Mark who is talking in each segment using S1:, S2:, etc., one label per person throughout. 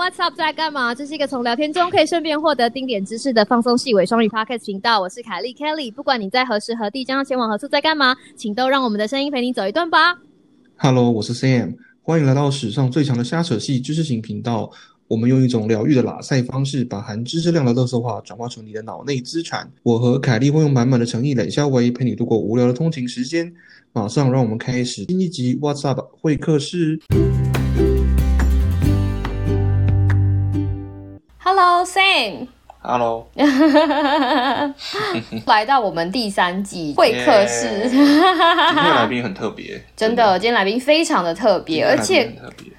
S1: What's up，在干嘛？这是一个从聊天中可以顺便获得丁点知识的放松细微双语 Podcast 频道。我是凯莉 Kelly，不管你在何时何地将要前往何处，在干嘛，请都让我们的声音陪你走一段吧。
S2: Hello，我是 Sam，欢迎来到史上最强的瞎扯系知识型频道。我们用一种疗愈的拉塞方式，把含知识量的乐色话转化成你的脑内资产。我和凯莉会用满满的诚意冷笑维陪你度过无聊的通勤时间。马上让我们开始新一集 What's up 会客室。
S1: Hello
S3: Sam，Hello，
S1: 来到我们第三季会客室。
S3: 今天的来宾很特别，
S1: 真的，今天来宾非常的特别，而且。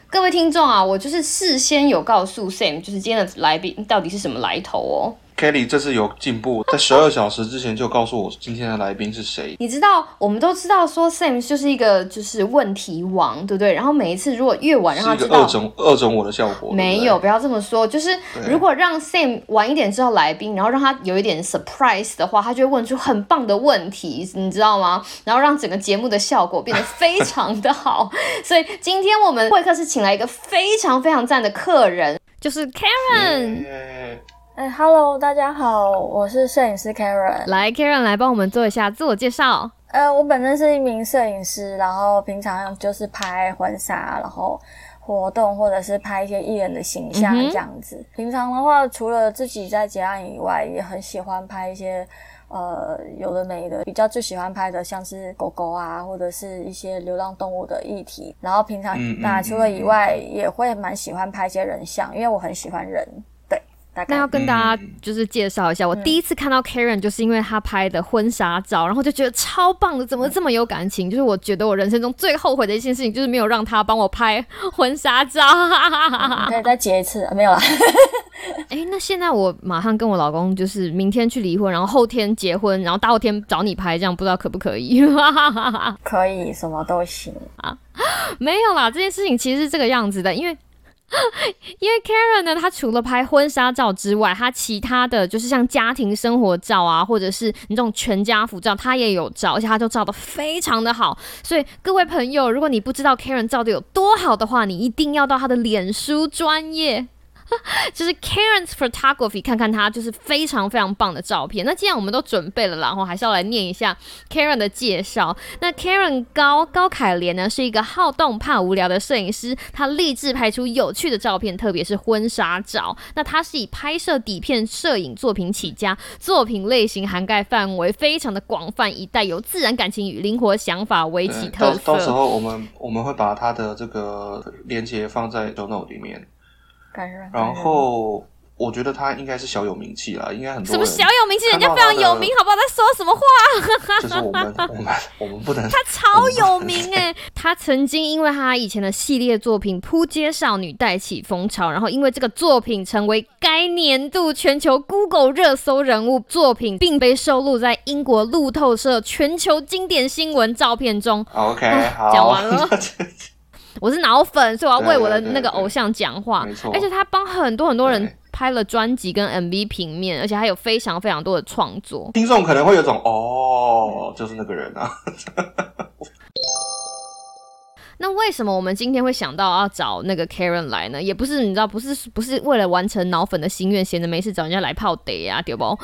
S1: 各位听众啊，我就是事先有告诉 Sam，就是今天的来宾到底是什么来头哦。
S3: Kelly 这次有进步，在十二小时之前就告诉我今天的来宾是谁。
S1: 你知道，我们都知道说 Sam 就是一个就是问题王，对不对？然后每一次如果越晚让他知道
S3: 是一个恶，整恶整我的效果。
S1: 没有，
S3: 对不
S1: 不要这么说。就是如果让 Sam 晚一点知道来宾，然后让他有一点 surprise 的话，他就会问出很棒的问题，你知道吗？然后让整个节目的效果变得非常的好。所以今天我们会客室请来一个非常非常赞的客人，就是 Karen。
S4: 哎、h e l l o 大家好，我是摄影师 Karen。
S1: 来，Karen 来帮我们做一下自我介绍。
S4: 呃，我本身是一名摄影师，然后平常就是拍婚纱，然后活动或者是拍一些艺人的形象这样子。平常的话，除了自己在结案以外，也很喜欢拍一些。呃，有的没的，比较最喜欢拍的像是狗狗啊，或者是一些流浪动物的议题。然后平常
S3: 嗯嗯
S4: 那除了
S3: 嗯
S4: 以外，也会蛮喜欢拍一些人像，因为我很喜欢人。对，大概
S1: 那要跟大家
S3: 嗯
S1: 就是介绍一下，我第一次看到 Karen 就是因为她拍的婚纱照，然后就觉得超棒的，怎么这么有感情？就是我觉得我人生中最后悔的一件事情，就是没有让她帮我拍婚纱照。
S4: 你可以再结一次，没有啦。
S1: 哎、那现在我马上跟我老公就是明天去离婚，然后后天结婚，然后大后天找你拍，这样不知道可不可以？
S4: 可以，什么都行啊。
S1: 没有啦，这件事情其实是这个样子的，因为。因为 Karen 呢，她除了拍婚纱照之外，她其他的就是像家庭生活照啊，或者是你这种全家福照，她也有照，而且她就照的非常的好。所以各位朋友，如果你不知道 Karen 照的有多好的话，你一定要到她的脸书专业。就是 Karen's Photography，看看他就是非常非常棒的照片。那既然我们都准备了啦，然后还是要来念一下 Karen 的介绍。那 Karen 高高凯莲呢是一个好动怕无聊的摄影师，他立志拍出有趣的照片，特别是婚纱照。那他是以拍摄底片摄影作品起家，作品类型涵盖范围非常的广泛，以带有自然感情与灵活想法为其
S3: 对，
S1: 特
S3: 到到时。候我们我们会把他的这个链接放在 show note 里面，
S4: 感人。
S3: 然
S4: 人
S3: 后我觉得他应该是小有名气啦，应该很多
S1: 什么小有名气，人家非常有名，好不好？在说什么话？
S3: 就是我们我们我们不能
S1: 他超有名 哎、他曾经因为他以前的系列作品《扑街少女》带起风潮，然后因为这个作品成为该年度全球 Google 热搜人物作品，并被收录在英国路透社全球经典新闻照片中。
S3: OK 好，
S1: 讲完了我是脑粉，所以我要为我的那个偶像讲话。而且他帮很多很多人拍了专辑跟 MV 平面，而且还有非常非常多的创作。
S3: 听众可能会有种哦，就是那个人啊，
S1: 那为什么我们今天会想到要找那个 Karen 来呢？也不是你知道，不是不是为了完成脑粉的心愿，闲着没事找人家来泡得呀，对不？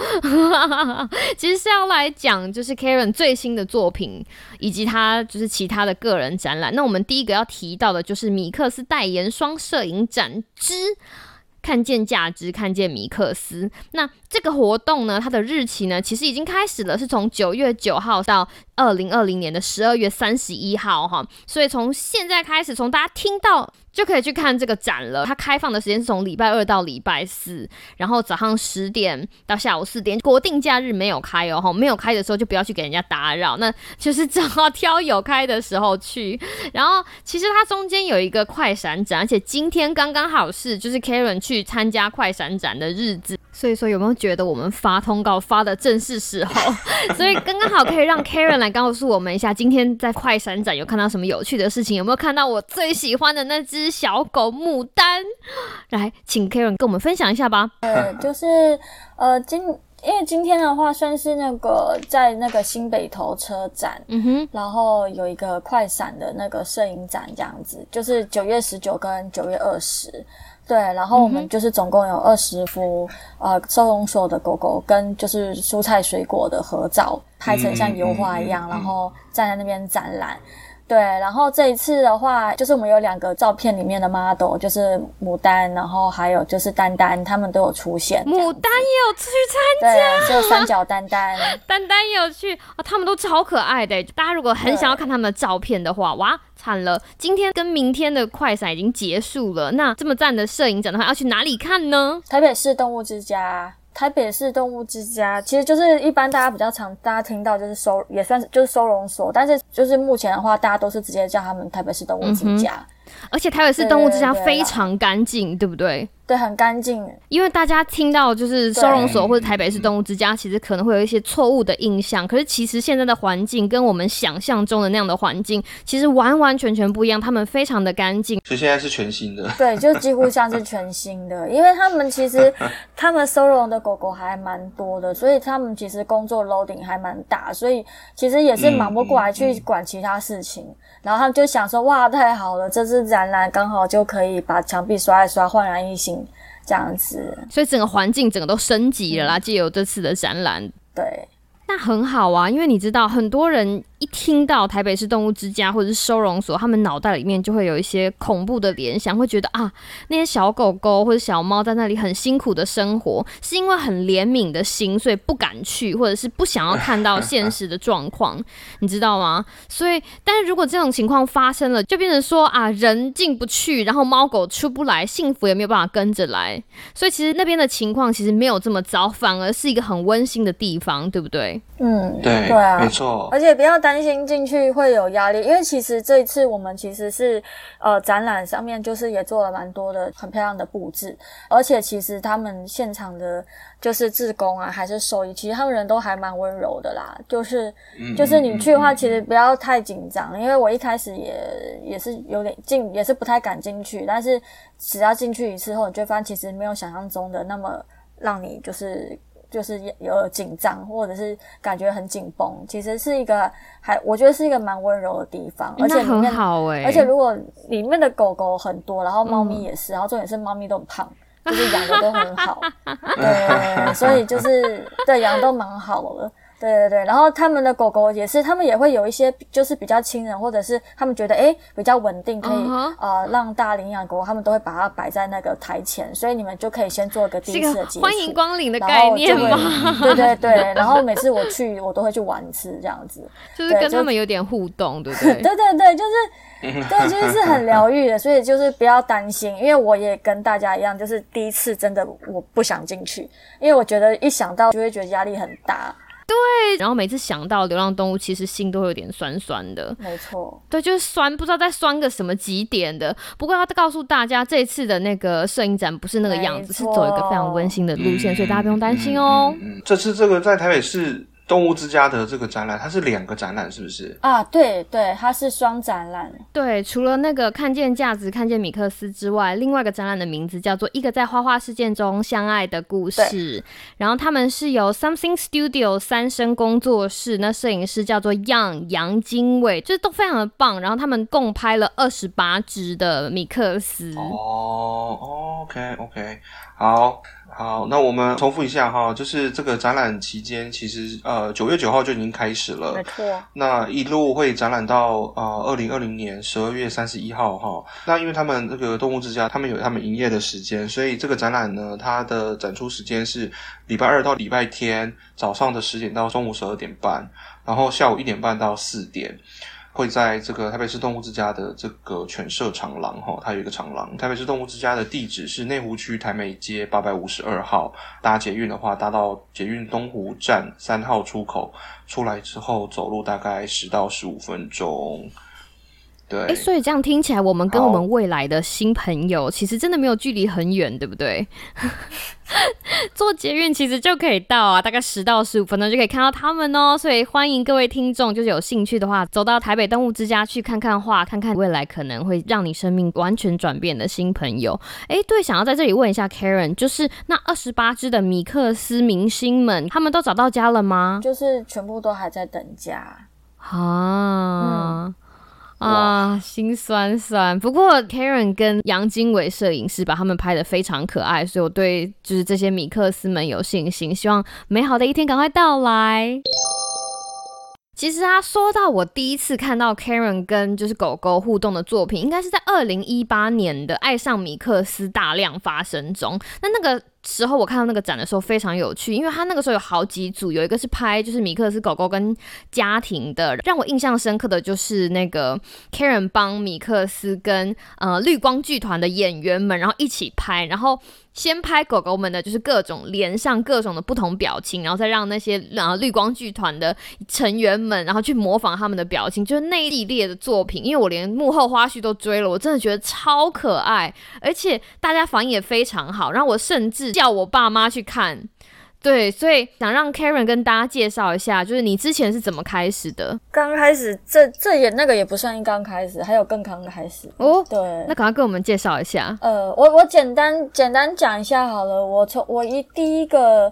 S1: 其实是要来讲，就是 Karen 最新的作品，以及他就是其他的个人展览。那我们第一个要提到的就是米克斯代言双摄影展之。看见价值，看见米克斯。那这个活动呢，它的日期呢，其实已经开始了，是从九月九号到二零二零年的十二月三十一号哈。所以从现在开始，从大家听到就可以去看这个展了。它开放的时间是从礼拜二到礼拜四，然后早上十点到下午四点。国定假日没有开哦，哈，没有开的时候就不要去给人家打扰，那就是只好挑有开的时候去。然后其实它中间有一个快闪展，而且今天刚刚好是就是 Karen 去参加快闪展的日子。所以说有没有觉得我们发通告发的正是时候？所以刚刚好可以让 Karen 来告诉我们一下，今天在快闪展有看到什么有趣的事情？有没有看到我最喜欢的那只小狗牡丹？来，请 Karen 跟我们分享一下吧。
S4: 呃，就是呃今因为今天的话算是那个在那个新北投车展，
S1: 嗯哼，
S4: 然后有一个快闪的那个摄影展，这样子，就是九月十九跟九月二十。对，然后我们就是总共有二十幅呃收容所的狗狗跟就是蔬菜水果的合照，拍成像油画一样，然后站在那边展览。对，然后这一次的话，就是我们有两个照片里面的 model，就是牡丹，然后还有就是丹丹，他们都有出现。
S1: 牡丹也有去参加
S4: 对，就三角丹丹。
S1: 丹丹也有去啊，他们都超可爱的。大家如果很想要看他们的照片的话，哇，惨了，今天跟明天的快闪已经结束了。那这么赞的摄影展的话，要去哪里看呢？
S4: 台北市动物之家，台北市动物之家其实就是一般大家比较常大家听到就是收也算是就是收容所，但是就是目前的话，大家都是直接叫他们台北市动物之家，
S1: 而且台北市动物之家非常干净，对不对？
S4: 对，很干净。
S1: 因为大家听到就是收容所或者台北市动物之家，其实可能会有一些错误的印象。可是其实现在的环境跟我们想象中的那样的环境，其实完完全全不一样。他们非常的干净，
S3: 所以现在是全新的。
S4: 对，就几乎像是全新的，因为他们其实他们收容的狗狗还蛮多的，所以他们其实工作 loading 还蛮大，所以其实也是忙不过来去管其他事情。然后他们就想说，哇，太好了，这次展览刚好就可以把墙壁刷一刷，焕然一新，这样子。
S1: 所以整个环境整个都升级了啦。借由这次的展览，
S4: 对，
S1: 那很好啊，因为你知道，很多人一听到台北市动物之家或者是收容所，他们脑袋里面就会有一些恐怖的联想，会觉得啊，那些小狗狗或者小猫在那里很辛苦的生活，是因为很怜悯的心，所以不敢去，或者是不想要看到现实的状况，你知道吗？所以，但是如果这种情况发生了，就变成说啊，人进不去，然后猫狗出不来，幸福也没有办法跟着来，所以其实那边的情况其实没有这么糟，反而是一个很温馨的地方，对不对？
S4: 嗯，
S3: 对，
S4: 对啊，
S3: 没错。
S4: 而且不要担心进去会有压力，因为其实这一次我们其实是呃展览上面就是也做了蛮多的很漂亮的布置，而且其实他们现场的就是志工啊还是兽医，其实他们人都还蛮温柔的啦，就是就是你去的话，其实不要太紧张，因为我一开始也也是有点进，也是不太敢进去，但是只要进去一次后，你就发现其实没有想象中的那么让你就是。就是有紧张，或者是感觉很紧绷，其实是一个还我觉得是一个蛮温柔的地方，而且
S1: 很
S4: 里面，
S1: 好哎、
S4: 而且如果里面的狗狗很多，然后猫咪也是，然后重点是猫咪都很胖，就是养的都很好，对，所以就是对养都蛮好的。对对对，然后他们的狗狗也是，他们也会有一些就是比较亲人，或者是他们觉得诶比较稳定，可以、呃让大领养狗，他们都会把它摆在那个台前，所以你们就可以先做一个第
S1: 一
S4: 次的接触。
S1: 欢迎光临的
S4: 然
S1: 概念
S4: 后就会
S1: 吗？
S4: 对对对，然后每次我去，我都会去玩一次这样子。
S1: 就是跟
S4: 对就
S1: 他们有点互动，对不对？
S4: 对对对，就是对，就是是很疗愈的，所以就是不要担心，因为我也跟大家一样，就是第一次真的我不想进去，因为我觉得一想到就会觉得压力很大。
S1: 然后每次想到流浪动物，其实心都会有点酸酸的。
S4: 没错，
S1: 对，就是酸，不知道在酸个什么极点的。不过要告诉大家，这次的那个摄影展不是那个样子，是走一个非常温馨的路线，所以大家不用担心哦。
S3: 嗯，嗯嗯这次这个在台北市动物之家的这个展览，它是两个展览，是不是？
S4: 啊，对对，它是双展览，
S1: 对，除了那个看见价值、看见米克斯之外，另外一个展览的名字叫做《一个在花花世界中相爱的故事》。然后他们是由 Something Studio 三生工作室，那摄影师叫做 Young 杨经纬，就是都非常的棒。然后他们共拍了二十八只的米克斯。
S3: 哦，OK OK，好好，那我们重复一下哈，就是这个展览期间，其实呃九月九号就已经开始了
S4: 没，错，
S3: 那一路会展览到呃二零二零年十二月三十一号哈。那因为他们这个动物之家，他们有他们营业的时间，所以这个展览呢，它的展出时间是礼拜二到礼拜天早上的十点到中午十二点半，然后下午一点半到四点。会在这个台北市动物之家的这个犬舍长廊哈，它有一个长廊。台北市动物之家的地址是内湖区台美街八百五十二号。搭捷运的话，搭到捷运东湖站三号出口，出来之后走路大概十到十五分钟。对，
S1: 哎，所以这样听起来，我们跟我们未来的新朋友其实真的没有距离很远，对不对？坐捷运其实就可以到啊，大概十到十五分钟就可以看到他们哦。所以欢迎各位听众，就是有兴趣的话，走到台北动物之家去看看画，看看未来可能会让你生命完全转变的新朋友。哎，对，想要在这里问一下 Karen，就是那二十八只的米克斯明星们，他们都找到家了吗？
S4: 就是全部都还在等家。
S1: 啊。啊，心酸酸。不过 Karen 跟杨经纬摄影师把他们拍的非常可爱，所以我对就是这些米克斯们有信心，希望美好的一天赶快到来。其实他说到我第一次看到 Karen 跟就是狗狗互动的作品，应该是在二零一八年的《爱上米克斯大量发生中》。那那个时候我看到那个展的时候非常有趣，因为他那个时候有好几组，有一个是拍就是米克斯狗狗跟家庭的，让我印象深刻的就是那个 Karen 帮米克斯跟呃绿光剧团的演员们，然后一起拍，然后。先拍狗狗们的，就是各种脸上各种的不同表情，然后再让那些然后绿光剧团的成员们，然后去模仿他们的表情，就是那一系列的作品。因为我连幕后花絮都追了，我真的觉得超可爱，而且大家反应也非常好，然后我甚至叫我爸妈去看。对，所以想让 Karen 跟大家介绍一下，就是你之前是怎么开始的？
S4: 刚开始，这这也那个也不算刚开始，还有更刚开始哦。对，
S1: 那赶快跟我们介绍一下。
S4: 呃，我我简单简单讲一下好了。我从我一第一个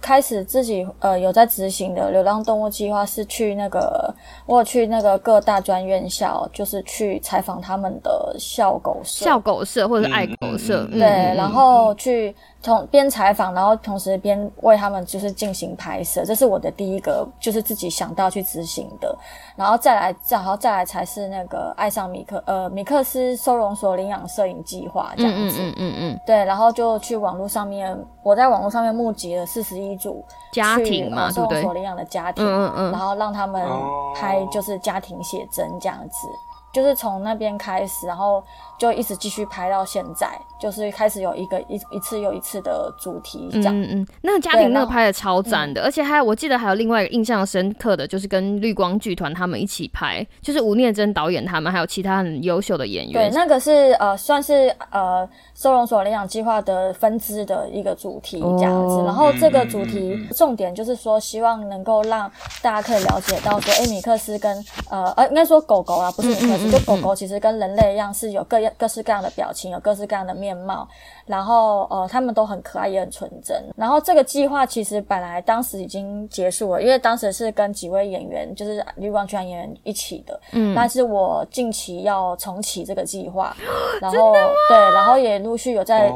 S4: 开始自己呃有在执行的流浪动物计划是去那个我去那个各大专院校，就是去采访他们的校狗社、
S1: 校狗社或者爱狗社，
S4: 对，然后去。从边采访，然后同时边为他们就是进行拍摄，这是我的第一个，就是自己想到去执行的。然后再来，然后再来才是那个爱上米克，呃，米克斯收容所领养摄影计划这样子。嗯嗯嗯嗯。对，然后就去网络上面，我在网络上面募集了四十一组
S1: 家庭嘛，
S4: 收容所领养的家庭，嗯嗯嗯，然后让他们拍就是家庭写真这样子，就是从那边开始，然后。就一直继续拍到现在，就是开始有一个一一次又一次的主题这样。嗯嗯，
S1: 那个家庭那个拍的超赞的，而且还有我记得还有另外一个印象深刻的就是跟绿光剧团他们一起拍，就是吴念真导演他们还有其他很优秀的演员。
S4: 对，那个是呃算是呃收容所领养计划的分支的一个主题这样子。然后这个主题重点就是说，希望能够让大家可以了解到说，哎，米克斯跟呃呃应该说狗狗啊，不是米克斯，就狗狗其实跟人类一样是有各样。各式各样的表情，有各式各样的面貌，然后呃，他们都很可爱，也很纯真。然后这个计划其实本来当时已经结束了，因为当时是跟几位演员，就是绿光剧团演员一起的。嗯，但是我近期要重启这个计划，然后对，然后也陆续有在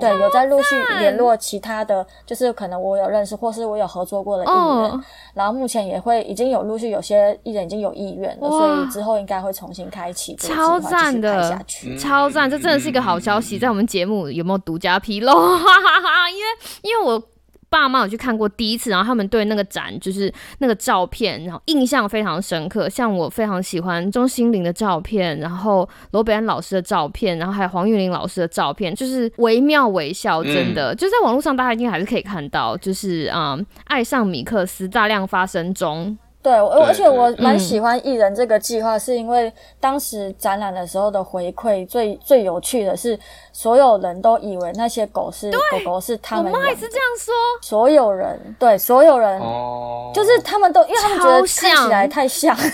S4: 对有在陆续联络其他的就是可能我有认识或是我有合作过的艺人，然后目前也会已经有陆续有些艺人已经有意愿了，所以之后应该会重新开启这个计划继续拍下去。
S1: 超赞！这真的是一个好消息，在我们节目有没有独家披露？因 为因为我爸妈有去看过第一次，然后他们对那个展就是那个照片，然后印象非常深刻。像我非常喜欢钟欣凌的照片，然后罗北安老师的照片，然后还有黄玉玲老师的照片，就是惟妙惟肖，真的就在网络上大家一定还是可以看到，就是嗯，爱上米克斯大量发生中。
S4: 对，而且我蛮喜欢艺人这个计划，是因为当时展览的时候的回馈最最有趣的是，所有人都以为那些狗是狗狗是他们我妈也，
S1: 是这样说。
S4: 所有人对所有人，就是他们都因为他们觉得看起来太像。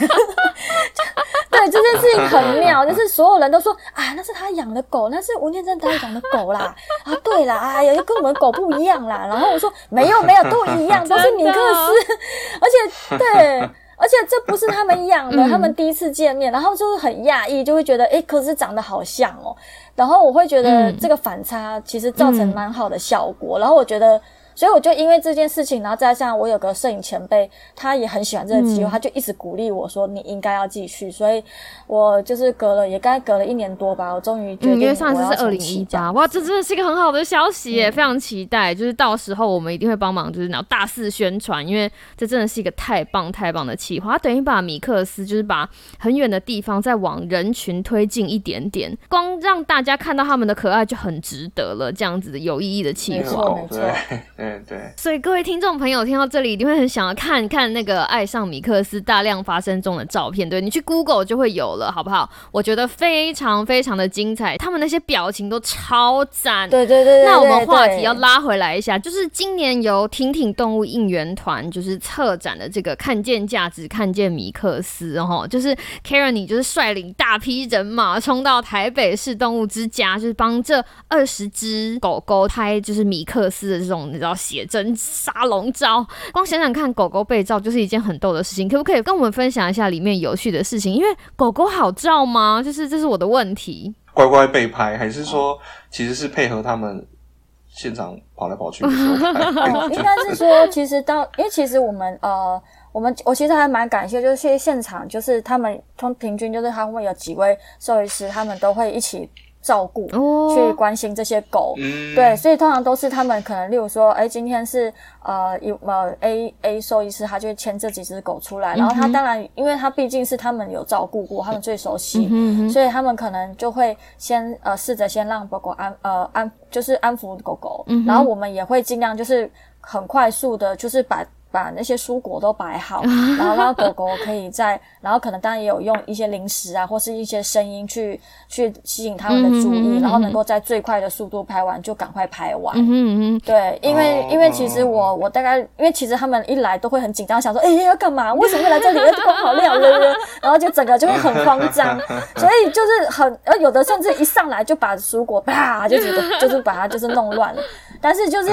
S4: 对这件事情很妙，就是所有人都说啊，那是他养的狗，那是吴念真导演养的狗啦。啊，对啦，哎呀，跟我们狗不一样啦。然后我说没有没有，都一样，都是尼克斯，而且对。而且这不是他们养的，他们第一次见面，然后就是很讶异，就会觉得，哎，可是长得好像哦。然后我会觉得这个反差其实造成蛮好的效果。然后我觉得。所以我就因为这件事情，然后再加上我有个摄影前辈，他也很喜欢这个机会，他就一直鼓励我说你应该要继续。所以，我就是隔了也该隔了一年多吧，我终于决定。因为
S1: 上次是二零一八，哇，这真的是一个很好的消息耶，非常期待。就是到时候我们一定会帮忙，就是然后大肆宣传，因为这真的是一个太棒太棒的企划，等于把米克斯就是把很远的地方再往人群推进一点点，光让大家看到他们的可爱就很值得了。这样子的有意义的企划，
S4: 没错。
S3: 对对，
S1: 所以各位听众朋友听到这里，一定会很想要看看那个爱上米克斯大量发生中的照片。对你去 Google 就会有了，好不好？我觉得非常非常的精彩，他们那些表情都超赞。
S4: 对对对
S1: 那我们话题要拉回来一下，就是今年由婷婷动物应援团就是策展的这个看见价值，看见米克斯，然后就是 Karen，你就是率领大批人马冲到台北市动物之家，就是帮这二十只狗狗拍就是米克斯的这种你知道。道写真沙龙照，光想想看狗狗被照就是一件很逗的事情。可不可以跟我们分享一下里面有趣的事情？因为狗狗好照吗？就是这是我的问题。
S3: 乖乖被拍，还是说其实是配合他们现场跑来跑去的时候拍？
S4: 应该是说，其实当因为其实我们呃。我们我其实还蛮感谢，就是现现场就是他们通平均就是他们有几位兽医师，他们都会一起照顾，去关心这些狗。对，所以通常都是他们可能，例如说，哎，今天是呃有呃 A A 兽医师，他就会牵这几只狗出来，然后他当然，因为他毕竟是他们有照顾过，他们最熟悉，所以他们可能就会先呃试着先让狗狗安呃安就是安抚狗狗，然后我们也会尽量就是很快速的，就是把。把那些蔬果都摆好，然后让狗狗可以在，然后可能当然也有用一些零食啊，或是一些声音去去吸引他们的注意，然后能够在最快的速度拍完就赶快拍完。嗯嗯对，因为因为其实我我大概因为其实他们一来都会很紧张，想说哎要干嘛？为什么会来这里？光好亮，对不对？然后就整个就会很慌张，所以就是很呃有的甚至一上来就把蔬果啪就觉得就是把它就是弄乱了。但是就是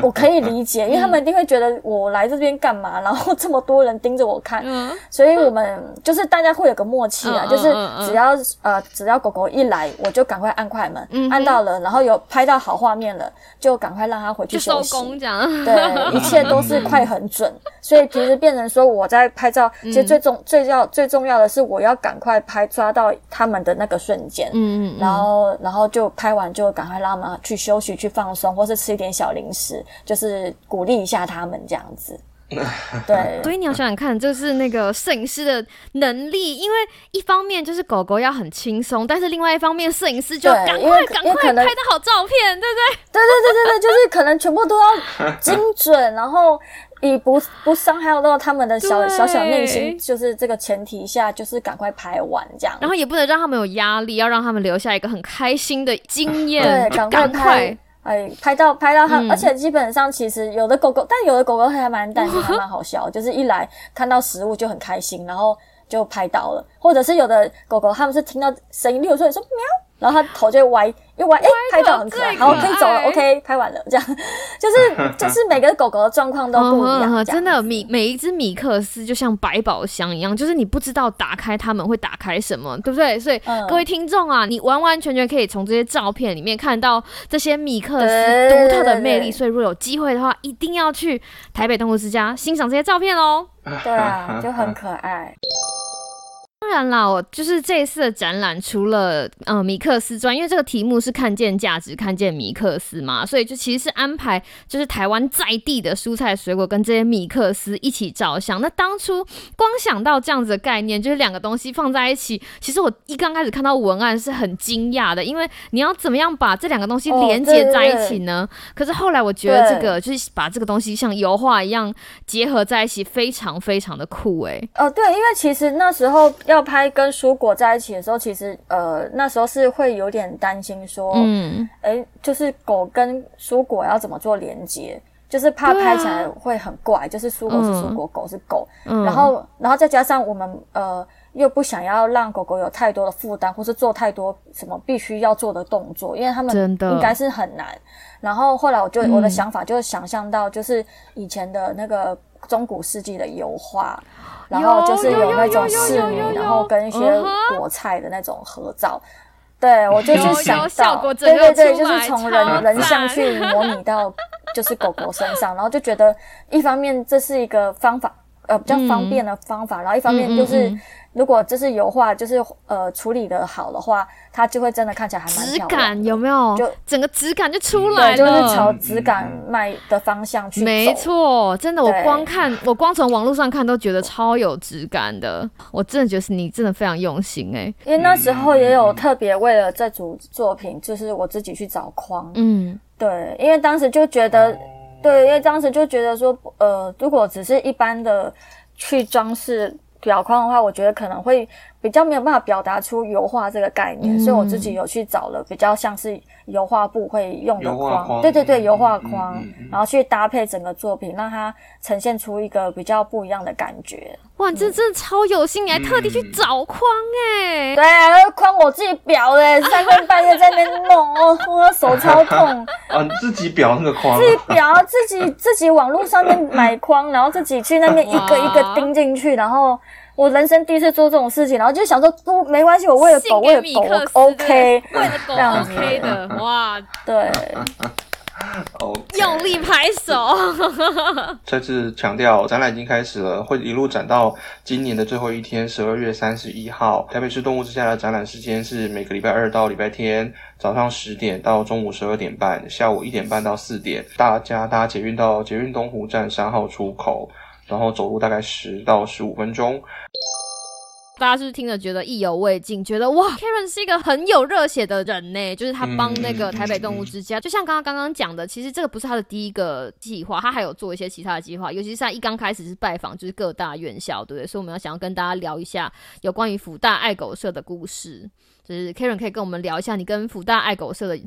S4: 我可以理解，因为他们一定会觉得我来这边干嘛，然后这么多人盯着我看，所以我们就是大家会有个默契啊，就是只要呃只要狗狗一来，我就赶快按快门，按到了，然后有拍到好画面了，就赶快让它回去休息。对，一切都是快很准，所以其实变成说我在拍照，其实最重最要最重要的是我要赶快拍抓到他们的那个瞬间，嗯嗯，然后然后就拍完就赶快让他们去休息去放松，或是吃。一点小零食，就是鼓励一下他们这样子。对，
S1: 所以你要想想看，就是那个摄影师的能力，因为一方面就是狗狗要很轻松，但是另外一方面摄影师就赶快赶快拍的好照片，对不对？
S4: 对对对对对，就是可能全部都要精 准，然后以不不伤害到他们的小小小内心，就是这个前提下，就是赶快拍完这样，
S1: 然后也不能让他们有压力，要让他们留下一个很开心的经验，
S4: 对，赶快。哎，拍到拍到它，而且基本上其实有的狗狗，但有的狗狗还蛮淡定，还蛮好笑，就是一来看到食物就很开心，然后就拍到了，或者是有的狗狗他们是听到声音，例如说你说喵。然后他头就歪，又歪，哎，拍照很可爱，好，可以走了，OK，拍完了，这样，就是 就是每个狗狗的状况都不一样，
S1: 真的米每一只米克斯就像百宝箱一样，就是你不知道打开它们会打开什么，对不对？所以各位听众啊，你完完全全可以从这些照片里面看到这些米克斯独特的魅力，所以如果有机会的话，一定要去台北动物之家欣赏这些照片哦。
S4: 对啊，就很可爱。
S1: 当然啦，我就是这一次的展览，除了呃米克斯专，因为这个题目是看见价值，看见米克斯嘛，所以就其实是安排就是台湾在地的蔬菜水果跟这些米克斯一起照相。那当初光想到这样子的概念，就是两个东西放在一起，其实我一刚开始看到文案是很惊讶的，因为你要怎么样把这两个东西连接在一起呢？可是后来我觉得这个就是把这个东西像油画一样结合在一起，非常非常的酷哎。
S4: 哦，对，因为其实那时候。要拍跟蔬果在一起的时候，其实呃那时候是会有点担心，说，嗯，哎，就是狗跟蔬果要怎么做连接，就是怕拍起来会很怪，就是蔬果是蔬果，狗是狗，然后然后再加上我们呃又不想要让狗狗有太多的负担，或是做太多什么必须要做的动作，因为他们应该是很难。然后后来我就我的想法就是想象到，就是以前的那个中古世纪的油画。然后就是有那种侍女，然后跟一些果菜的那种合照，对我就去想到，对对对，就是从人人像去模拟到就是狗狗身上，然后就觉得一方面这是一个方法，呃，比较方便的方法，然后一方面就是。如果这是油画，就是呃处理的好的话，它就会真的看起来还蛮
S1: 质感有没有？
S4: 就
S1: 整个质感就出来了，
S4: 就是朝质感卖的方向去
S1: 没错，真的，我光看，我光从网络上看都觉得超有质感的。我真的觉得你真的非常用心哎，
S4: 因为那时候也有特别为了这组作品，就是我自己去找框，嗯，对，因为当时就觉得，对，因为当时就觉得说，呃，如果只是一般的去装饰。表框的话，我觉得可能会比较没有办法表达出油画这个概念，所以我自己有去找了比较像是油画布会用的框，
S3: 油框
S4: 对对对，
S3: 嗯
S4: 油画
S3: 嗯
S4: 框，
S3: 嗯嗯
S4: 然后去搭配整个作品，让它呈现出一个比较不一样的感觉。
S1: 哇，你这真的超有心，你还特地去
S3: 嗯
S1: 找框哎、
S4: 对啊，那个框我自己裱的，三更半夜在那边弄哦，我手超痛。
S3: 啊，你自己裱那个框啊，
S4: 自己裱，自己自己网络上面买框，然后自己去那边一个一个钉进去，然后我人生第一次做这种事情，然后就想说不没关系，我为了狗，为了狗，OK，
S1: 为了狗 OK 的，哇，
S4: 对，
S3: 哦，
S1: 用力拍手，
S3: 再次强调，展览已经开始了，会一路展到今年的最后一天，十二月三十一号。台北市动物之家的展览时间是每个礼拜二到礼拜天早上十点到中午十二点半，下午一点半到四点。大家搭捷运到捷运东湖站三号出口，然后走路大概十到十五分钟。
S1: 大家是不是听了觉得意犹未尽，觉得哇，Karen 是一个很有热血的人呢？就是他帮那个台北动物之家，就像刚刚刚刚讲的，其实这个不是他的第一个计划，他还有做一些其他的计划，尤其是他一刚开始是拜访就是各大院校，对不对？所以我们要想要跟大家聊一下有关于福大爱狗社的故事。就是 Karen 可以跟我们聊一下你跟福大爱狗社的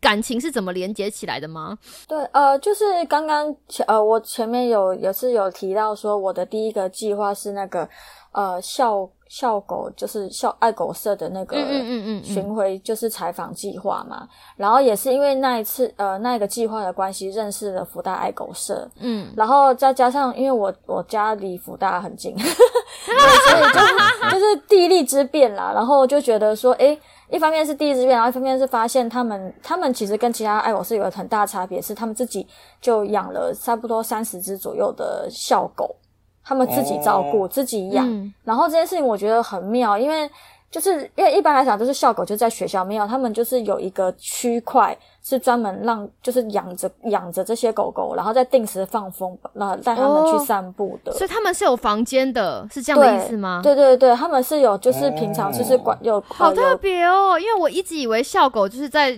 S1: 感情是怎么连接起来的吗？
S4: 对，呃，就是刚刚前呃，我前面有也是有提到说，我的第一个计划是那个呃校校狗，就是校爱狗社的那个
S1: 嗯嗯
S4: 巡回就是采访计划嘛。然后也是因为那一次呃那一个计划的关系，认识了福大爱狗社。
S1: 嗯，
S4: 然后再加上，因为我我家离福大很近，对 所以就是就是地利之便啦。然后就觉得说，诶，一方面是地利之变，然后一方面是发现他们他们其实跟其他爱狗是有很大差别，是他们自己就养了差不多三十只左右的校狗，他们自己照顾、
S3: 哦
S4: 自己养。
S1: 嗯
S4: 然后这件事情我觉得很妙，因为就是因为一般来讲都是校狗就在学校，没有他们就是有一个区块是专门让就是养着养着这些狗狗，然后再定时放风，然后带他们去散步的。
S1: 所以他们是有房间的，是这样的意思吗？
S4: 对对对，他们是有就是平常就是管有
S1: 好特别哦，因为我一直以为校狗就是在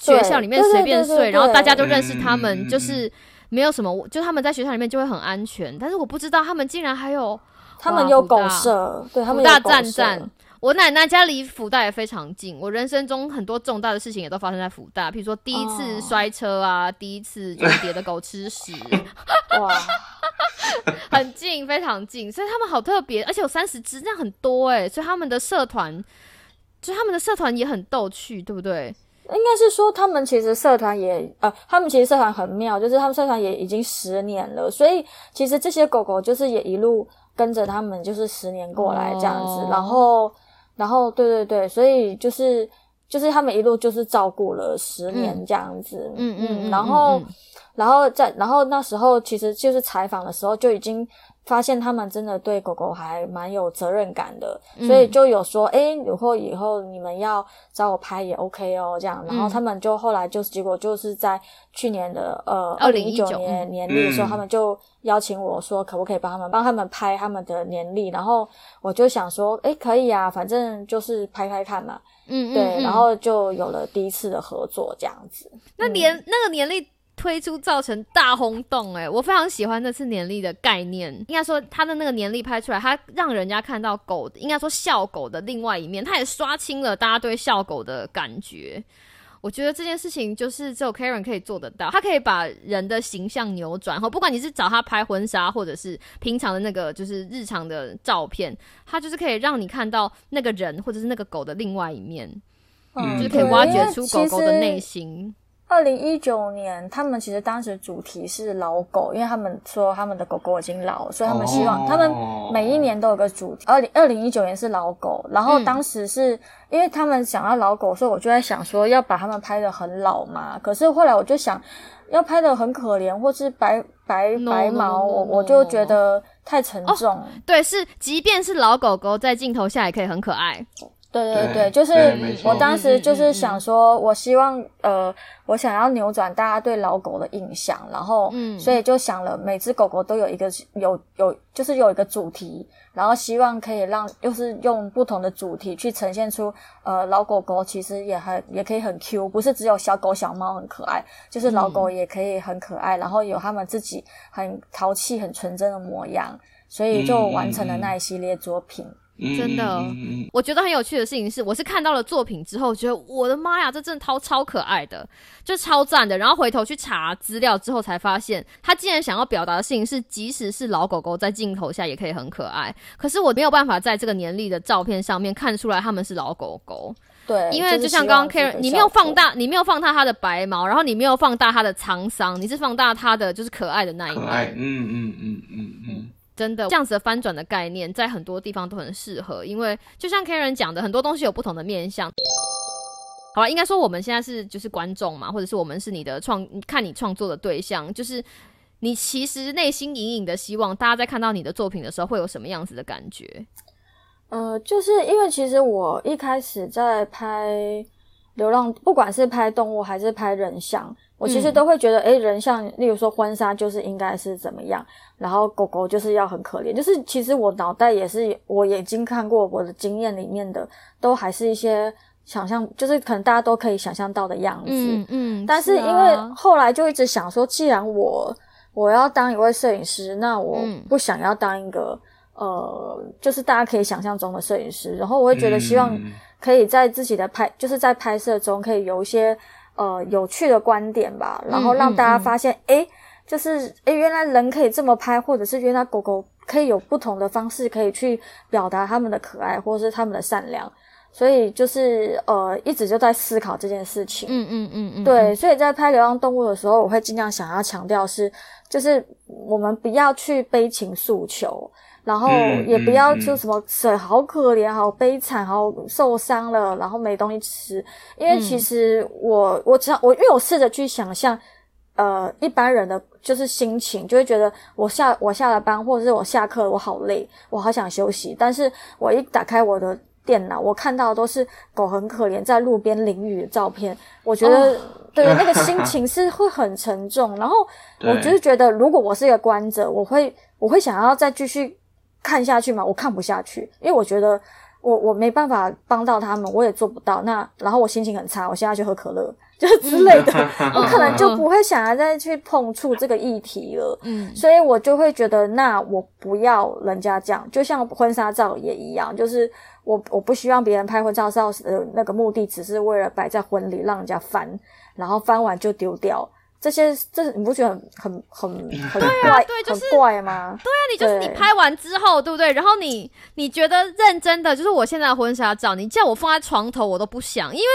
S1: 学校里面随便睡，然后大家就认识他们，
S3: 嗯
S1: 就是没有什么，就他们在学校里面就会很安全。但是我不知道他们竟然还有
S4: 他们有狗舍，对他们有狗舍
S1: 赞赞。我奶奶家离福大也非常近，我人生中很多重大的事情也都发生在福大，比如说第一次
S4: 哦
S1: 摔车啊，第一次就是别的狗吃屎，
S4: 哇，
S1: 很近，非常近，所以他们好特别，而且有三十只，这样很多哎，所以他们的社团，就他们的社团也很逗趣，对不对？
S4: 应该是说他们其实社团也呃，他们其实社团很妙，就是他们社团也已经十年了，所以其实这些狗狗就是也一路跟着他们，就是十年过来这样子，
S1: 哦
S4: 然后然后对对对，所以就是就是他们一路就是照顾了十年这样子，
S1: 嗯嗯嗯
S4: 然后。然后在然后那时候其实就是采访的时候就已经发现他们真的对狗狗还蛮有责任感的，
S1: 嗯。
S4: 所以就有说，哎，如果以后你们要找我拍也 OK 哦，这样。然后
S1: 嗯。
S4: 他们就后来就结果就是在去年的呃
S1: 二零一
S4: 九年年历的时候，
S3: 嗯
S4: 他们就邀请我说，可不可以帮他们帮他们拍他们的年历，然后我就想说，哎，可以啊，反正就是拍拍看嘛，
S1: 嗯嗯，
S4: 对，
S1: 嗯。
S4: 然后就有了第一次的合作这样子。
S1: 那年、那个年历推出造成大轰动、哎，我非常喜欢那次年历的概念。应该说，他的那个年历拍出来，他让人家看到狗，应该说笑狗的另外一面，他也刷新了大家对笑狗的感觉。我觉得这件事情就是只有 Karen 可以做得到，他可以把人的形象扭转，后不管你是找他拍婚纱，或者是平常的那个就是日常的照片，他就是可以让你看到那个人或者是那个狗的另外一面，
S3: 嗯
S1: 就是可以挖掘出狗狗的内心。
S4: 二零一九年，他们其实当时主题是老狗，因为他们说他们的狗狗已经老，所以他们希望、
S3: 哦
S4: 他们每一年都有个主题。二零二零一九年是老狗，然后
S1: 嗯
S4: 当时是、因为他们想要老狗，所以我就在想说要把他们拍的很老嘛。可是后来我就想要拍的很可怜，或是白白白毛我我就觉得太沉重。
S1: 对，是，即便是老狗狗在镜头下也可以很可爱。
S4: 对对
S3: 对
S4: 对，就是我当时就是想说，我希望呃，我想要扭转大家对老狗的印象，然后，
S1: 嗯。
S4: 所以就想了，每只狗狗都有一个有有，就是有一个主题，然后希望可以让，又是用不同的主题去呈现出，呃，老狗狗其实也很也可以很 Q，不是只有小狗小猫很可爱，就是老狗也可以很可爱，然后有他们自己很淘气、很纯真的模样，所以就完成了那一系列作品。
S1: 真的
S3: 嗯嗯嗯
S1: 我觉得很有趣的事情是，我是看到了作品之后，觉得我的妈呀，这真的超超可爱的，就超赞的。然后回头去查资料之后，才发现他竟然想要表达的事情是，即使是老狗狗在镜头下也可以很可爱。可是我没有办法在这个年历的照片上面看出来他们是老狗狗，
S4: 对，
S1: 因为就像刚刚 Karen，你没有放，大，你没有放大它的白毛，然后你没有放大它的沧桑，你是放大它的就是可爱的那一面。
S3: 可爱，嗯嗯嗯嗯嗯，
S1: 真的，这样子的翻转的概念，在很多地方都很适合，因为就像 Karen 讲的，很多东西有不同的面向。好了，应该说我们现在是就是观众嘛，或者是我们是你的创看你创作的对象，就是你其实内心隐隐的希望，大家在看到你的作品的时候，会有什么样子的感觉？
S4: 呃，就是因为其实我一开始在拍流浪，不管是拍动物还是拍人像，我其实
S1: 嗯
S4: 都会觉得，诶，人像，例如说婚纱就是应该是怎么样，然后狗狗就是要很可怜，就是其实我脑袋也是，我已经看过我的经验里面的，都还是一些想象，就是可能大家都可以想象到的样子。
S1: 嗯嗯，
S4: 但是因为
S1: 啊
S4: 后来就一直想说，既然我我要当一位摄影师，那我
S1: 嗯
S4: 不想要当一个、呃，就是大家可以想象中的摄影师。然后我会觉得希望
S3: 嗯
S4: 可以在自己的拍，就是在拍摄中可以有一些呃有趣的观点吧，然后让大家发现，诶，就是诶，原来人可以这么拍，或者是原来狗狗可以有不同的方式可以去表达他们的可爱，或者是他们的善良。所以就是呃，一直就在思考这件事情。
S1: 嗯嗯嗯嗯，
S4: 对，所以在拍流浪动物的时候，我会尽量想要强调是，就是我们不要去悲情诉求，然后
S3: 嗯
S4: 也不要就什么水好可怜、好悲惨、好受伤了，然后没东西吃。因为其实我我只要我因为我试着去想象，呃，一般人的就是心情，就会觉得我下我下了班或者是我下课，我好累，我好想休息，但是我一打开我的。电脑我看到的都是狗很可怜在路边淋雨的照片，我觉得、对那个心 情是会很沉重。然后我就是觉得，如果我是一个观者，我会我会想要再继续看下去嘛？我看不下去，因为我觉得我我没办法帮到他们，我也做不到。那然后我心情很差，我现在去喝可乐，就是之类的，我可能就不会想要再去碰触这个议题了。
S1: 嗯
S4: 所以我就会觉得，那我不要人家这样，就像婚纱照也一样，就是我我不希望别人拍婚纱照的那个目的，只是为了摆在婚礼让人家翻，然后翻完就丢掉。这些这你不觉得很很很 很怪、
S1: 对就是
S4: 很怪吗？
S1: 对啊你就是你拍完之后，对不对？然后你你觉得认真的，就是我现在的婚纱照，你叫我放在床头，我都不想，因为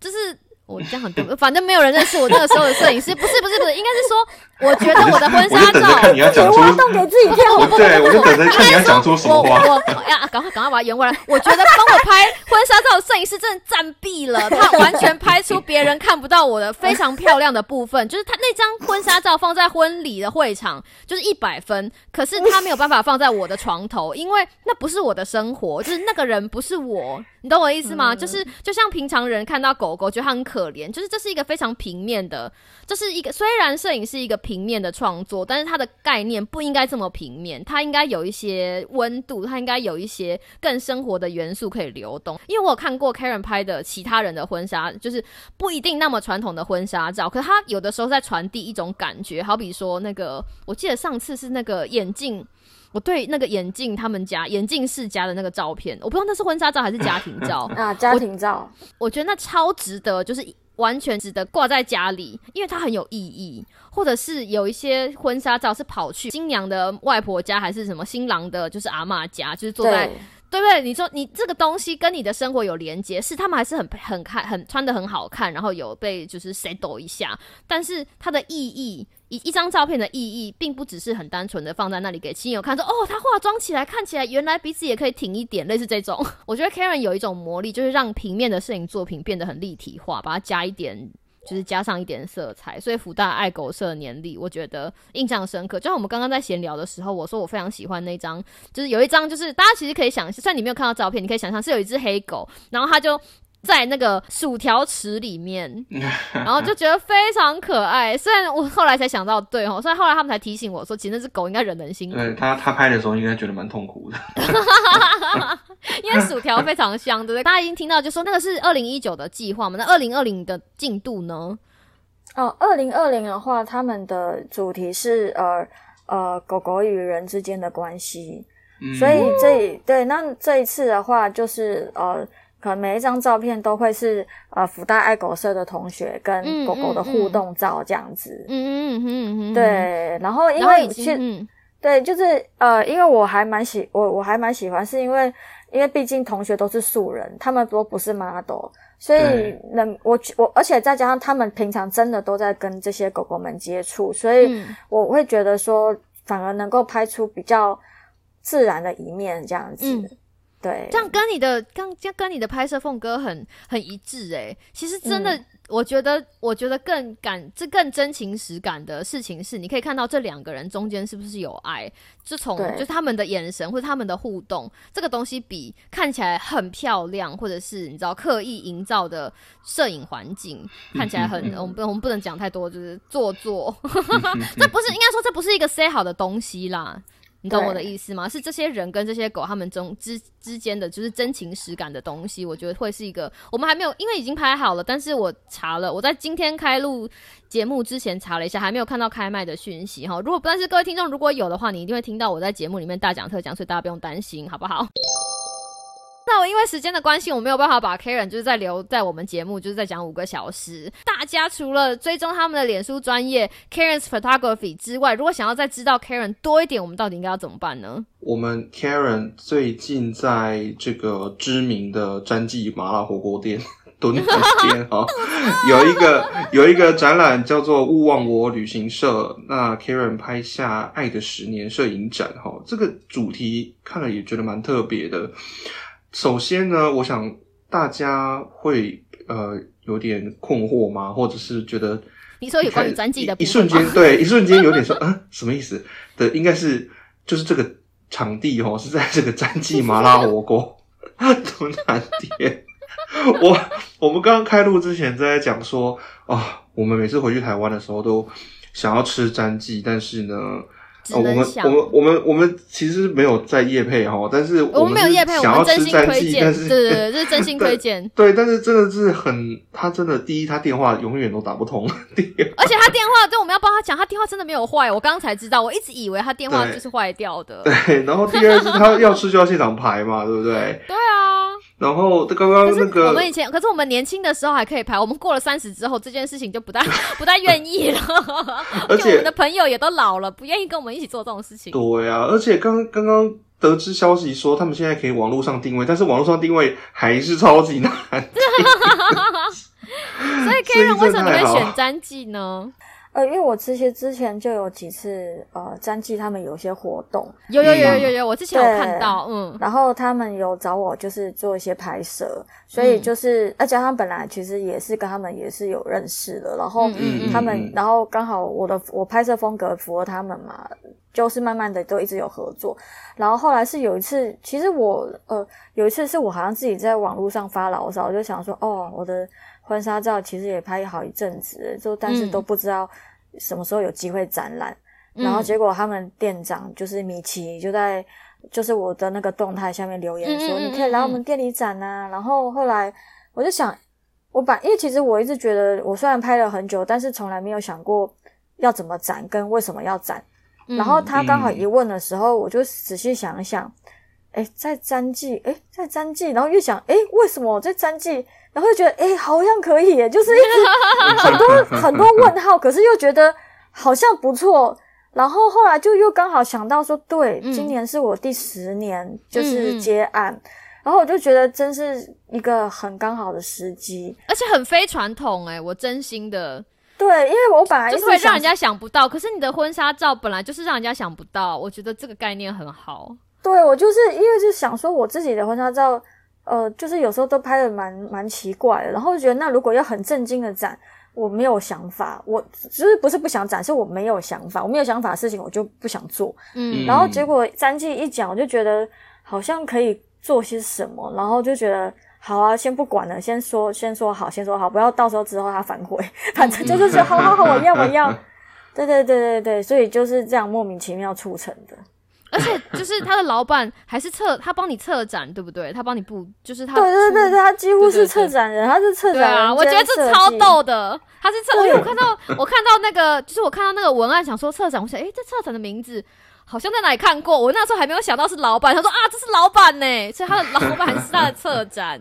S1: 就是我这样很对不，反正没有人认识我那个时候的摄影师，不是不是不是，应该是说，我觉得我的婚纱照
S3: 看你要讲出，
S4: 挖洞给自己跳。
S3: 对我就等着看你要讲出什么
S1: 我
S3: 话。
S1: 我我呀，赶快赶快把它圆过来。我觉得帮我拍婚纱照的摄影师真的占毙了，他完全拍出别人看不到我的非常漂亮的部分。就是他那张婚纱照放在婚礼的会场就是一百分，可是他没有办法放在我的床头，因为那不是我的生活，就是那个人不是我，你懂我的意思吗？就是就像平常人看到狗狗觉得它很可可怜，就是这是一个非常平面的，这是一个虽然摄影是一个平面的创作，但是它的概念不应该这么平面，它应该有一些温度，它应该有一些更生活的元素可以流动。因为我有看过 Karen 拍的其他人的婚纱，就是不一定那么传统的婚纱照，可是他有的时候在传递一种感觉，好比说那个，我记得上次是那个眼镜。我对那个眼镜他们家眼镜世家的那个照片，我不知道那是婚纱照还是家庭照，
S4: 啊，家庭照，
S1: 我觉得那超值得，就是完全值得挂在家里，因为它很有意义。或者是有一些婚纱照是跑去新娘的外婆家，还是什么新郎的，就是阿嬷家，就是坐在
S4: 对，
S1: 不对？你说你这个东西跟你的生活有连接，是他们还是很很看很穿的很好看，然后有被就是 settle 一下，但是它的意义。一一张照片的意义，并不只是很单纯的放在那里给亲友看，说哦，她化妆起来看起来原来鼻子也可以挺一点，类似这种。我觉得 Karen 有一种魔力，就是让平面的摄影作品变得很立体化，把它加一点。就是加上一点色彩，所以福大爱狗社年历，我觉得印象深刻。就像我们刚刚在闲聊的时候，我说我非常喜欢那张，就是有一张，就是大家其实可以想，虽然你没有看到照片，你可以想象是有一只黑狗，然后它就在那个薯条池里面，然后就觉得非常可爱。虽然我后来才想到，对哦，所以后来他们才提醒我说，其实那只狗应该忍得很辛苦，
S3: 对他，他拍的时候应该觉得蛮痛苦的。
S1: 因为薯条非常香，对不对？大家已经听到，就说那个是二零一九的计划嘛，那二零二零的进度呢？
S4: 哦，二零二零的话，他们的主题是呃呃狗狗与人之间的关系。
S3: 嗯
S4: 所以这一对那这一次的话，就是呃，可能每一张照片都会是呃福大爱狗社的同学跟
S1: 嗯
S4: 狗狗的
S1: 嗯
S4: 互动照这样子。
S1: 嗯嗯嗯嗯嗯，
S4: 对，然后因为其实
S1: 经嗯
S4: 对，就是呃，因为我还蛮喜我我还蛮喜欢，是因为因为毕竟同学都是素人，他们都不是 model，所以
S3: 对
S4: 能我我而且再加上他们平常真的都在跟这些狗狗们接触，所以
S1: 嗯
S4: 我会觉得说反而能够拍出比较自然的一面这样子。
S1: 嗯
S4: 对，
S1: 这样跟你的刚这样跟你的拍摄风格很很一致哎、其实真的，
S4: 嗯。
S1: 我觉得我觉得更感这更真情实感的事情是，你可以看到这两个人中间是不是有爱，就从就是他们的眼神或者他们的互动，这个东西比看起来很漂亮，或者是你知道刻意营造的摄影环境看起来很，
S4: 嗯
S1: 我们不我们不能讲太多，就是做作，这不是应该说这不是一个 say 好的东西啦。你懂我的意思吗？是这些人跟这些狗他们中之之间的就是真情实感的东西，我觉得会是一个我们还没有，因为已经拍好了，但是我查了，我在今天开录节目之前查了一下，还没有看到开麦的讯息哈。如果但是各位听众如果有的话，你一定会听到我在节目里面大讲特讲，所以大家不用担心，好不好？因为时间的关系，我没有办法把 Karen 就是在留在我们节目，就是在讲五个小时。大家除了追踪他们的脸书专业 Karen's Photography 之外，如果想要再知道 Karen 多一点，我们到底应该要怎么办呢？
S3: 我们 Karen 最近在这个知名的詹记麻辣火锅店 蹲在店哈，有一个 有一个展览叫做“勿忘我旅行社”，那 Karen 拍下《爱的十年》摄影展哈，这个主题看了也觉得蛮特别的。首先呢，我想大家会呃有点困惑吗？或者是觉得
S1: 你说有关于专辑的
S3: 一一瞬间，对，一瞬间有点说，嗯，什么意思的？应该是就是这个场地哦，是在这个詹记麻辣火锅敦南店。我我们刚刚开录之前在讲说，啊，我们每次回去台湾的时候都想要吃詹记，但是呢。
S1: 只
S3: 哦，我们
S1: 能想
S3: 我们我们我们其实没有在夜配哈，但是
S1: 我们没有
S3: 是
S1: 叶配，我们真心推荐，
S3: 但是
S1: 对对对，这是真心 推荐。
S3: 对，但是真的是很，他真的第一，他电话永远都打不通，
S1: 而且他电话，对，我们要帮他讲，他电话真的没有坏，我刚刚才知道，我一直以为他电话就是坏掉的。
S3: 对，然后第二是他要吃就要现场排嘛，对不对？
S1: 对啊，
S3: 然后刚刚那个
S1: 我们以前，可是我们年轻的时候还可以排，我们过了三十之后，这件事情就不大 不太愿意了。
S3: 而且
S1: 且我们的朋友也都老了，不愿意跟我们一起做这种事情。
S3: 对啊，而且刚刚刚得知消息说他们现在可以网络上定位，但是网络上定位还是超级难。
S1: 所以 Karen 为什么你会选詹记呢？
S4: 呃，因为我之前之前就有几次呃，詹记他们有一些活动，
S1: 有有有有
S3: 嗯。
S1: 有有，我之前有看到，嗯，
S4: 然后他们有找我就是做一些拍摄，所以
S1: 嗯。
S4: 就是，而且他们本来其实也是跟他们也是有认识的，然后
S1: 嗯嗯嗯。
S4: 他们，
S3: 嗯
S4: 然后刚好我的我拍摄风格符合他们嘛，就是慢慢的都一直有合作，然后后来是有一次，其实我呃有一次是我好像自己在网络上发牢骚，我就想说，哦，我的婚纱照其实也拍好一阵子，就但是
S1: 嗯
S4: 都不知道什么时候有机会展览。
S1: 嗯
S4: 然后结果他们店长就是米奇就在就是我的那个动态下面留言说，
S1: 嗯嗯嗯
S4: 你可以来我们店里展啊。然后后来我就想，我把因为其实我一直觉得我虽然拍了很久，但是从来没有想过要怎么展跟为什么要展。
S1: 嗯
S4: 然后他刚好
S3: 嗯
S4: 一问的时候，我就仔细想一想，哎，在詹记，哎，在詹记，然后越想，哎，为什么我在詹记？然后又觉得，哎，好像可以耶，就是一直 很多很多问号，可是又觉得好像不错。然后后来就又刚好想到说，对，
S1: 嗯
S4: 今年是我第十年就
S1: 嗯
S4: 是
S1: 嗯
S4: 接案，然后我就觉得真是一个很刚好的时机。
S1: 而且很非传统哎、我真心的，
S4: 对，因为我本来
S1: 就是会让人家想不到。可是你的婚纱照本来就是让人家想不到，我觉得这个概念很好。
S4: 对我就是因为就想说我自己的婚纱照，呃，就是有时候都拍的蛮蛮奇怪的，然后就觉得那如果要很正经的展，我没有想法，我就是不是不想展，是我没有想法，我没有想法的事情我就不想做。
S1: 嗯
S4: 然后结果詹记一讲，我就觉得好像可以做些什么，然后就觉得好啊，先不管了，先说先说好，先说好，不要到时候之后他反悔，反正就是说好好好，我要我要。对对对对对，所以就是这样莫名其妙促成的。
S1: 而且就是他的老板还是策，他帮你策展，对不对？他帮你布，就是他
S4: 对对对对，他几乎是策展人，他是策展人。
S1: 啊，我觉得这超。逗的。他是策，因
S4: 对
S1: 为我看到我看到那个，就是我看到那个文案，想说策展，我想，诶，这策展的名字好像在哪里看过。我那时候还没有想到是老板，他说啊，这是老板呢，所以他的老板是他的策展。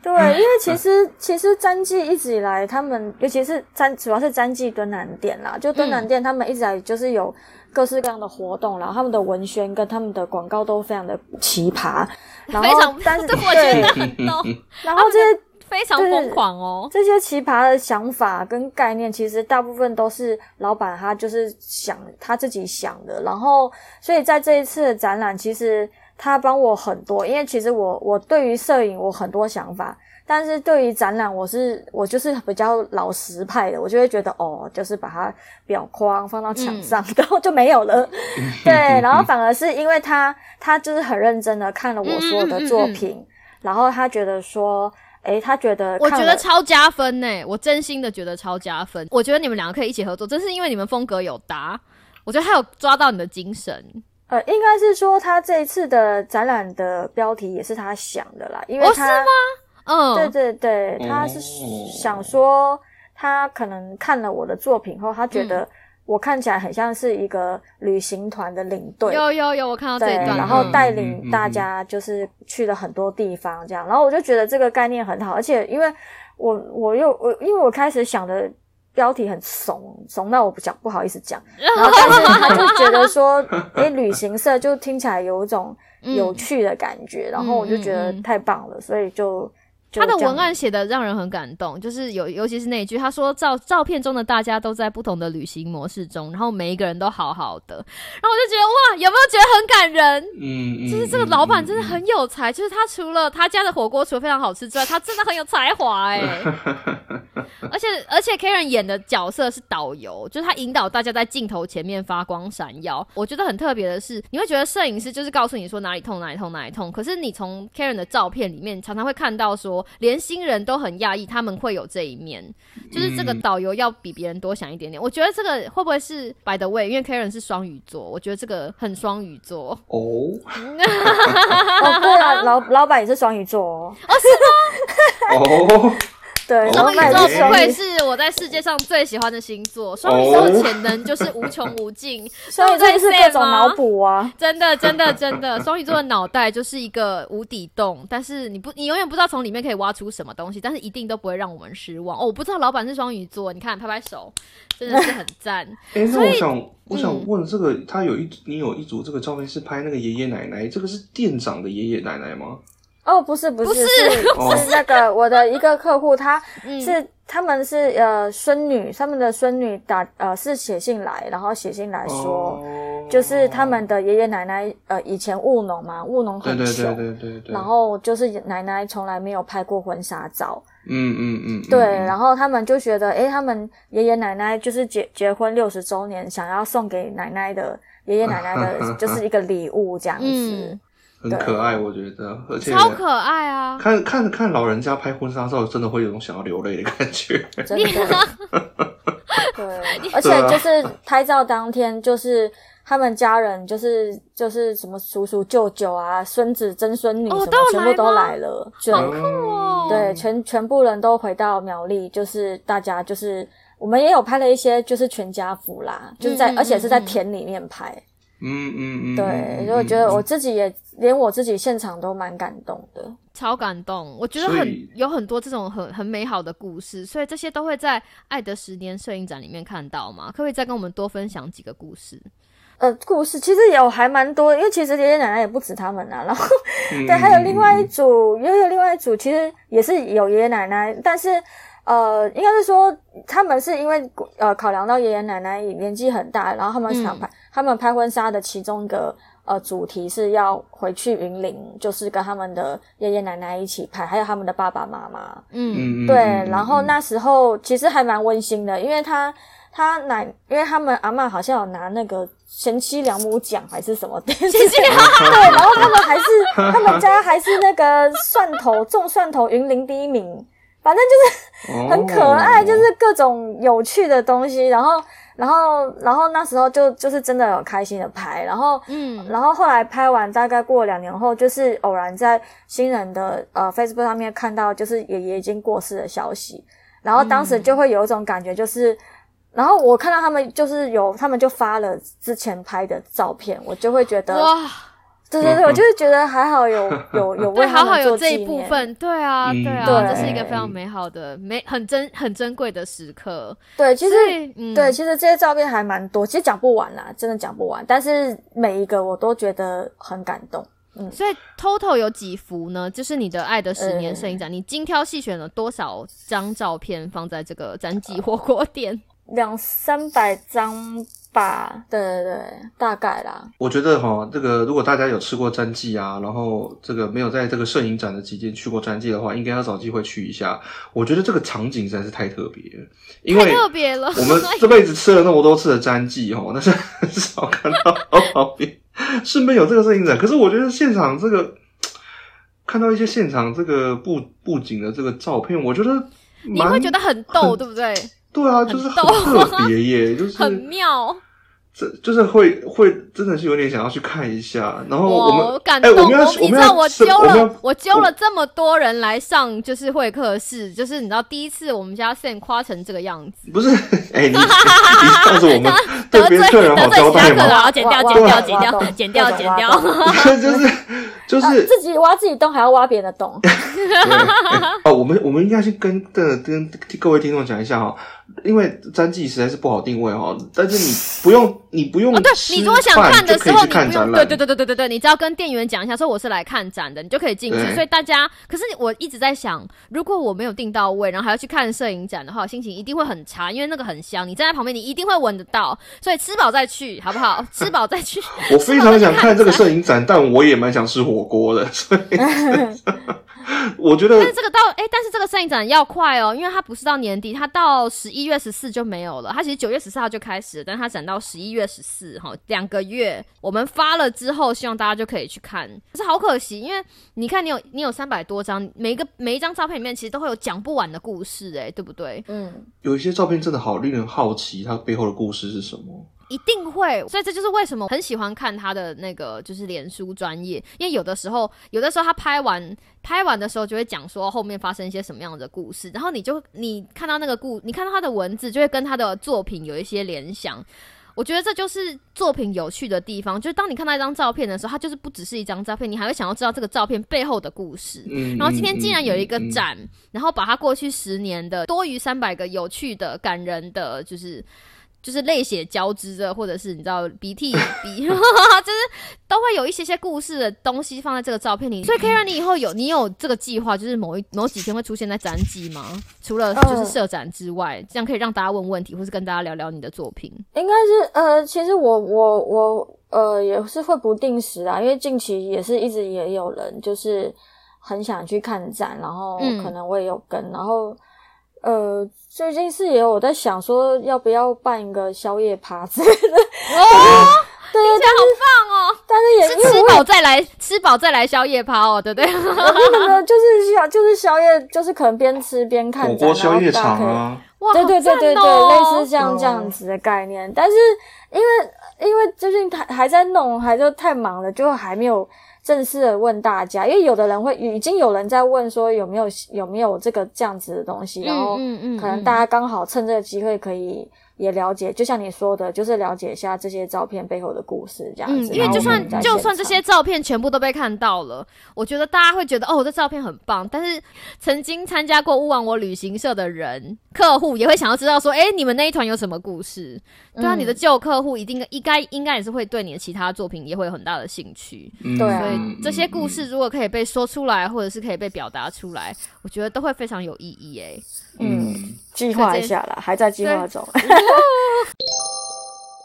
S4: 对，因为其实其实詹记一直以来，他们尤其是詹，主要是詹记敦南店啦，就敦南店他们一直来就是有各式各样的活动，然后他们的文宣跟他们的广告都非常的奇葩，然后但是
S1: 这我觉得很懂，
S4: 然后这些
S1: 非常疯狂哦。
S4: 这些奇葩的想法跟概念，其实大部分都是老板他就是想他自己想的，然后所以在这一次的展览，其实他帮我很多，因为其实我我对于摄影我很多想法，但是对于展览我是我就是比较老实派的，我就会觉得哦，就是把它裱框放到墙上，然后就没有了。对，然后反而是因为他他就是很认真的看了我所有的作品，然后他觉得说。诶，他觉得
S1: 我觉得超加分呢，我真心的觉得超加分。我觉得你们两个可以一起合作，真是因为你们风格有搭。我觉得他有抓到你的精神，
S4: 呃，应该是说他这一次的展览的标题也是他想的啦，因为
S1: 嗯，
S4: 对对对，他是
S3: 哦
S4: 想说他可能看了我的作品后，他觉
S1: 嗯。
S4: 得我看起来很像是一个旅行团的领队，
S1: 有有有，我看到这
S4: 对，
S1: 一段，
S4: 然后
S3: 嗯
S4: 带领大家就是去了很多地方，这样，然后我就觉得这个概念很好，而且因为我我又我因为我开始想的标题很怂怂到我不讲不好意思讲，然后但是他就觉得说，诶，旅行社就听起来有一种有趣的感觉，然后我就觉得太棒了，所以就就
S1: 他的文案写的让人很感动，就是有，尤其是那一句，他说照照片中的大家都在不同的旅行模式中，然后每一个人都好好的，然后我就觉得哇，有没有觉得很感人？
S3: 嗯，
S1: 就是这个老板真的很有才，就是他除了他家的火锅除了非常好吃之外，他真的很有才华哎、而且而且 Karen 演的角色是导游，就是他引导大家在镜头前面发光闪耀。我觉得很特别的是，你会觉得摄影师就是告诉你说哪里痛哪里痛哪里痛，可是你从 Karen 的照片里面常常会看到说，连新人都很讶异他们会有这一面，就是这个导游要比别人多想一点点。我觉得这个会不会是 by the way，因为 Karen 是双鱼座，我觉得这个很双鱼座。
S3: 哦，
S4: 哦，对啊，老老板也是双鱼座哦，
S3: 哦，
S4: 对，
S3: 哦
S1: 双鱼座不愧
S4: 是
S1: 我在世界上最喜欢的星座，双鱼座的潜能就是无穷无尽，
S4: 所以这是各种脑
S1: 补。
S4: 啊。
S1: 真的，真的，真的，双鱼座的脑袋就是一个无底洞，但是你不，你永远不知道从里面可以挖出什么东西，但是一定都不会让我们失望。哦，我不知道老板是双鱼座，你看拍拍手，真的是很赞。
S3: 哎，那我想，我
S1: 嗯
S3: 想问，这个他有一，你有一组这个照片是拍那个爷爷奶奶，这个是店长的爷爷奶奶吗？
S4: 哦，不是不是
S1: 不是
S4: 是
S3: 哦
S4: 是。那个我的一个客户，他
S1: 嗯。
S4: 是他们是呃孙女，他们的孙女打呃是写信来，然后写信来说，
S3: 哦
S4: 就是他们的爷爷奶奶呃以前务农嘛，务农
S3: 对对
S4: 很穷，
S3: 对对对对，
S4: 然后就是奶奶从来没有拍过婚纱照，
S3: 嗯嗯嗯，
S4: 对，
S3: 嗯。
S4: 然后他们就觉得，诶，他们爷爷奶奶就是结结婚六十周年，想要送给奶奶的爷爷奶奶的 就是一个礼物这样子。
S1: 嗯，
S3: 很可爱，我觉得，而且
S1: 超可爱啊！
S3: 看看看老人家拍婚纱照，真的会有种想要流泪的感觉。
S4: 真的。对，而且就是拍照当天，就是他们家人，就是就是什么叔叔、舅舅啊、孙子、曾孙女什么，
S1: 哦
S4: 全部都
S1: 来
S4: 了。对、
S1: 哦，
S4: 对，全全部人都回到苗栗，就是大家就是我们也有拍了一些就是全家福啦，就是在、而且是在田里面拍。
S3: 嗯嗯嗯，
S4: 对，
S3: 嗯
S4: 所以我觉得我自己也连我自己现场都蛮感动的。
S1: 超感动。我觉得很有很多这种很很美好的故事，所以这些都会在爱的十年摄影展里面看到嘛？可不可以再跟我们多分享几个故事？
S4: 呃，故事其实有还蛮多，因为其实爷爷奶奶也不止他们啊，然后
S3: 嗯
S4: 对，还有另外一组，也有另外一组，其实也是有爷爷奶奶，但是呃，应该是说他们是因为呃考量到爷爷奶奶年纪很大，然后他们想拍、他们拍婚纱的其中一个呃主题是要回去云林，就是跟他们的爷爷奶奶一起拍，还有他们的爸爸妈妈。
S1: 嗯
S3: 嗯，
S4: 对，
S3: 嗯
S4: 然后那时候其实还蛮温馨的，因为他他奶，因为他们阿嬷好像有拿那个贤妻良母奖还是什么的，贤妻良母对，然后他们还是他们家还是那个蒜头种蒜头云林第一名，反正就是很可爱，
S3: 哦
S4: 就是各种有趣的东西，然后然后然后那时候就就是真的有开心的拍，然后
S1: 嗯。
S4: 然后后来拍完，大概过了两年后，就是偶然在新人的呃 Facebook 上面看到，就是爷爷已经过世的消息，然后当时就会有一种感觉，就是然后我看到他们就是有，他们就发了之前拍的照片，我就会觉得，
S1: 哇，
S4: 对对对，我就是觉得还好有 有有
S1: 对，好好有这一部。分，对啊，
S3: 嗯
S1: 对啊，
S4: 对
S1: 这是一个非常美好的、美很珍很珍贵的时刻。
S4: 对，其实对，其实这些照片还蛮多，其实讲不完啦，真的讲不完。但是每一个我都觉得很感动。
S1: 嗯所以 total 有几幅呢？就是你的《爱的十年》
S4: 呃
S1: 摄影展，你精挑细选了多少张照片放在这个展记火锅店？
S4: 两三百张吧，对对对，大概啦。
S3: 我觉得哈，这个如果大家有吃过詹记啊，然后这个没有在这个摄影展的期间去过詹记的话，应该要找机会去一下。我觉得这个场景实在是太特别了，因
S1: 太
S3: 为
S1: 特别了。
S3: 我们这辈子吃了那么多次的詹记哦，但是很少看到旁边顺便有这个摄影展。可是我觉得现场这个看到一些现场这个布布景的这个照片，我觉得
S1: 你会觉得很逗，对不对？
S3: 对啊，就是
S1: 很
S3: 特别耶，就是
S1: 很妙，
S3: 这就是会会真的是有点想要去看一下，然后我
S1: 我感
S3: 哎、
S1: 动。
S3: 我
S1: 你知道我揪了，我揪了这么多人来上，就是会客室，就是你知道第一次我们家 Sam 夸成这个样子，
S3: 不是 哎、你你这样子我们对
S1: 得罪
S3: 别的客人好
S1: 得罪其他客人，剪掉，剪掉，剪掉，剪掉，剪掉。
S4: 挖洞
S3: 就是就是、
S4: 啊自己挖自己洞，还要挖别人的洞。
S3: 哦，我们我们应该先跟跟跟各位听众讲一下哈，因为詹记实在是不好定位哈，但是你不用你不用
S1: 哦，对你如果想看的时候，你不用，对对对对对对对，你只要跟店员讲一下，说我是来看展的，你就可以进去。所以大家，可是我一直在想，如果我没有订到位，然后还要去看摄影展的话，心情一定会很差，因为那个很香，你站在旁边，你一定会闻得到。所以吃饱再去，好不好？吃饱再去。
S3: 我非常想看这个摄影展，但我也蛮想吃火锅的，所 以 我觉得
S1: 但是这个到哎、但是这个摄影展要快哦，因为它不是到年底，它到十一一月十四就没有了。它其实九月十四号就开始，但它展到十一月十四哈，两个月。我们发了之后，希望大家就可以去看。可是好可惜，因为你看你有你有三百多张，每一个每一张照片里面其实都会有讲不完的故事，哎，对不对？
S4: 嗯，
S3: 有一些照片真的好令人好奇，它背后的故事是什么。
S1: 一定会，所以这就是为什么很喜欢看他的那个就是脸书专业，因为有的时候，有的时候他拍完拍完的时候就会讲说后面发生一些什么样的故事，然后你就你看到那个故，你看到他的文字，就会跟他的作品有一些联想。我觉得这就是作品有趣的地方，就是当你看到一张照片的时候，它就是不只是一张照片，你还会想要知道这个照片背后的故事。
S3: 嗯，
S1: 然后今天竟然有一个
S3: 嗯嗯嗯
S1: 展，然后把它过去十年的多于三百个有趣的、感人的，就是就是泪血交织着，或者是你知道鼻涕鼻，就是都会有一些些故事的东西放在这个照片里。所以 Karen，你以后有你有这个计划，就是某一某几天会出现在展记吗？除了就是设展之外，这样可以让大家问问题，或是跟大家聊聊你的作品。
S4: 应该是呃，其实我我我呃也是会不定时啊，因为近期也是一直也有人就是很想去看展，然后
S1: 嗯
S4: 可能我也有跟，然后呃最近是也有我在想说要不要办一个宵夜趴之类的，
S1: 哦，
S4: 对
S1: 听起来好棒哦！
S4: 但是也
S1: 是吃
S4: 因为我
S1: 饱再来，吃饱再来宵夜趴哦，对不对？
S4: 我那个 就是宵就是宵夜，就是可能边吃边看
S3: 火
S4: 展，
S3: 锅宵夜场啊，
S1: 哇，
S4: 对对对对对，
S1: 哦
S4: 类似像这样子的概念。但是因为因为最近还还在弄，还就太忙了，就还没有正式的问大家。因为有的人会已经有人在问说有没有有没有这个这样子的东西，然后可能大家刚好趁这个机会可以。也了解，就像你说的，就是了解一下这些照片背后的故事，这样
S1: 嗯，
S4: 子。
S1: 因为就算就算这些照片全部都被看到了，我觉得大家会觉得哦，这照片很棒。但是曾经参加过乌王我旅行社的人客户也会想要知道说，哎、你们那一团有什么故事？对啊，
S4: 嗯
S1: 你的旧客户一定应该应该也是会对你的其他作品也会有很大的兴趣。
S3: 嗯
S4: 对啊
S1: 所以
S3: 嗯
S1: 这些故事如果可以被说出来，或者是可以被表达出来，我觉得都会非常有意义。哎，
S4: 嗯，计划一下啦，还在计划中。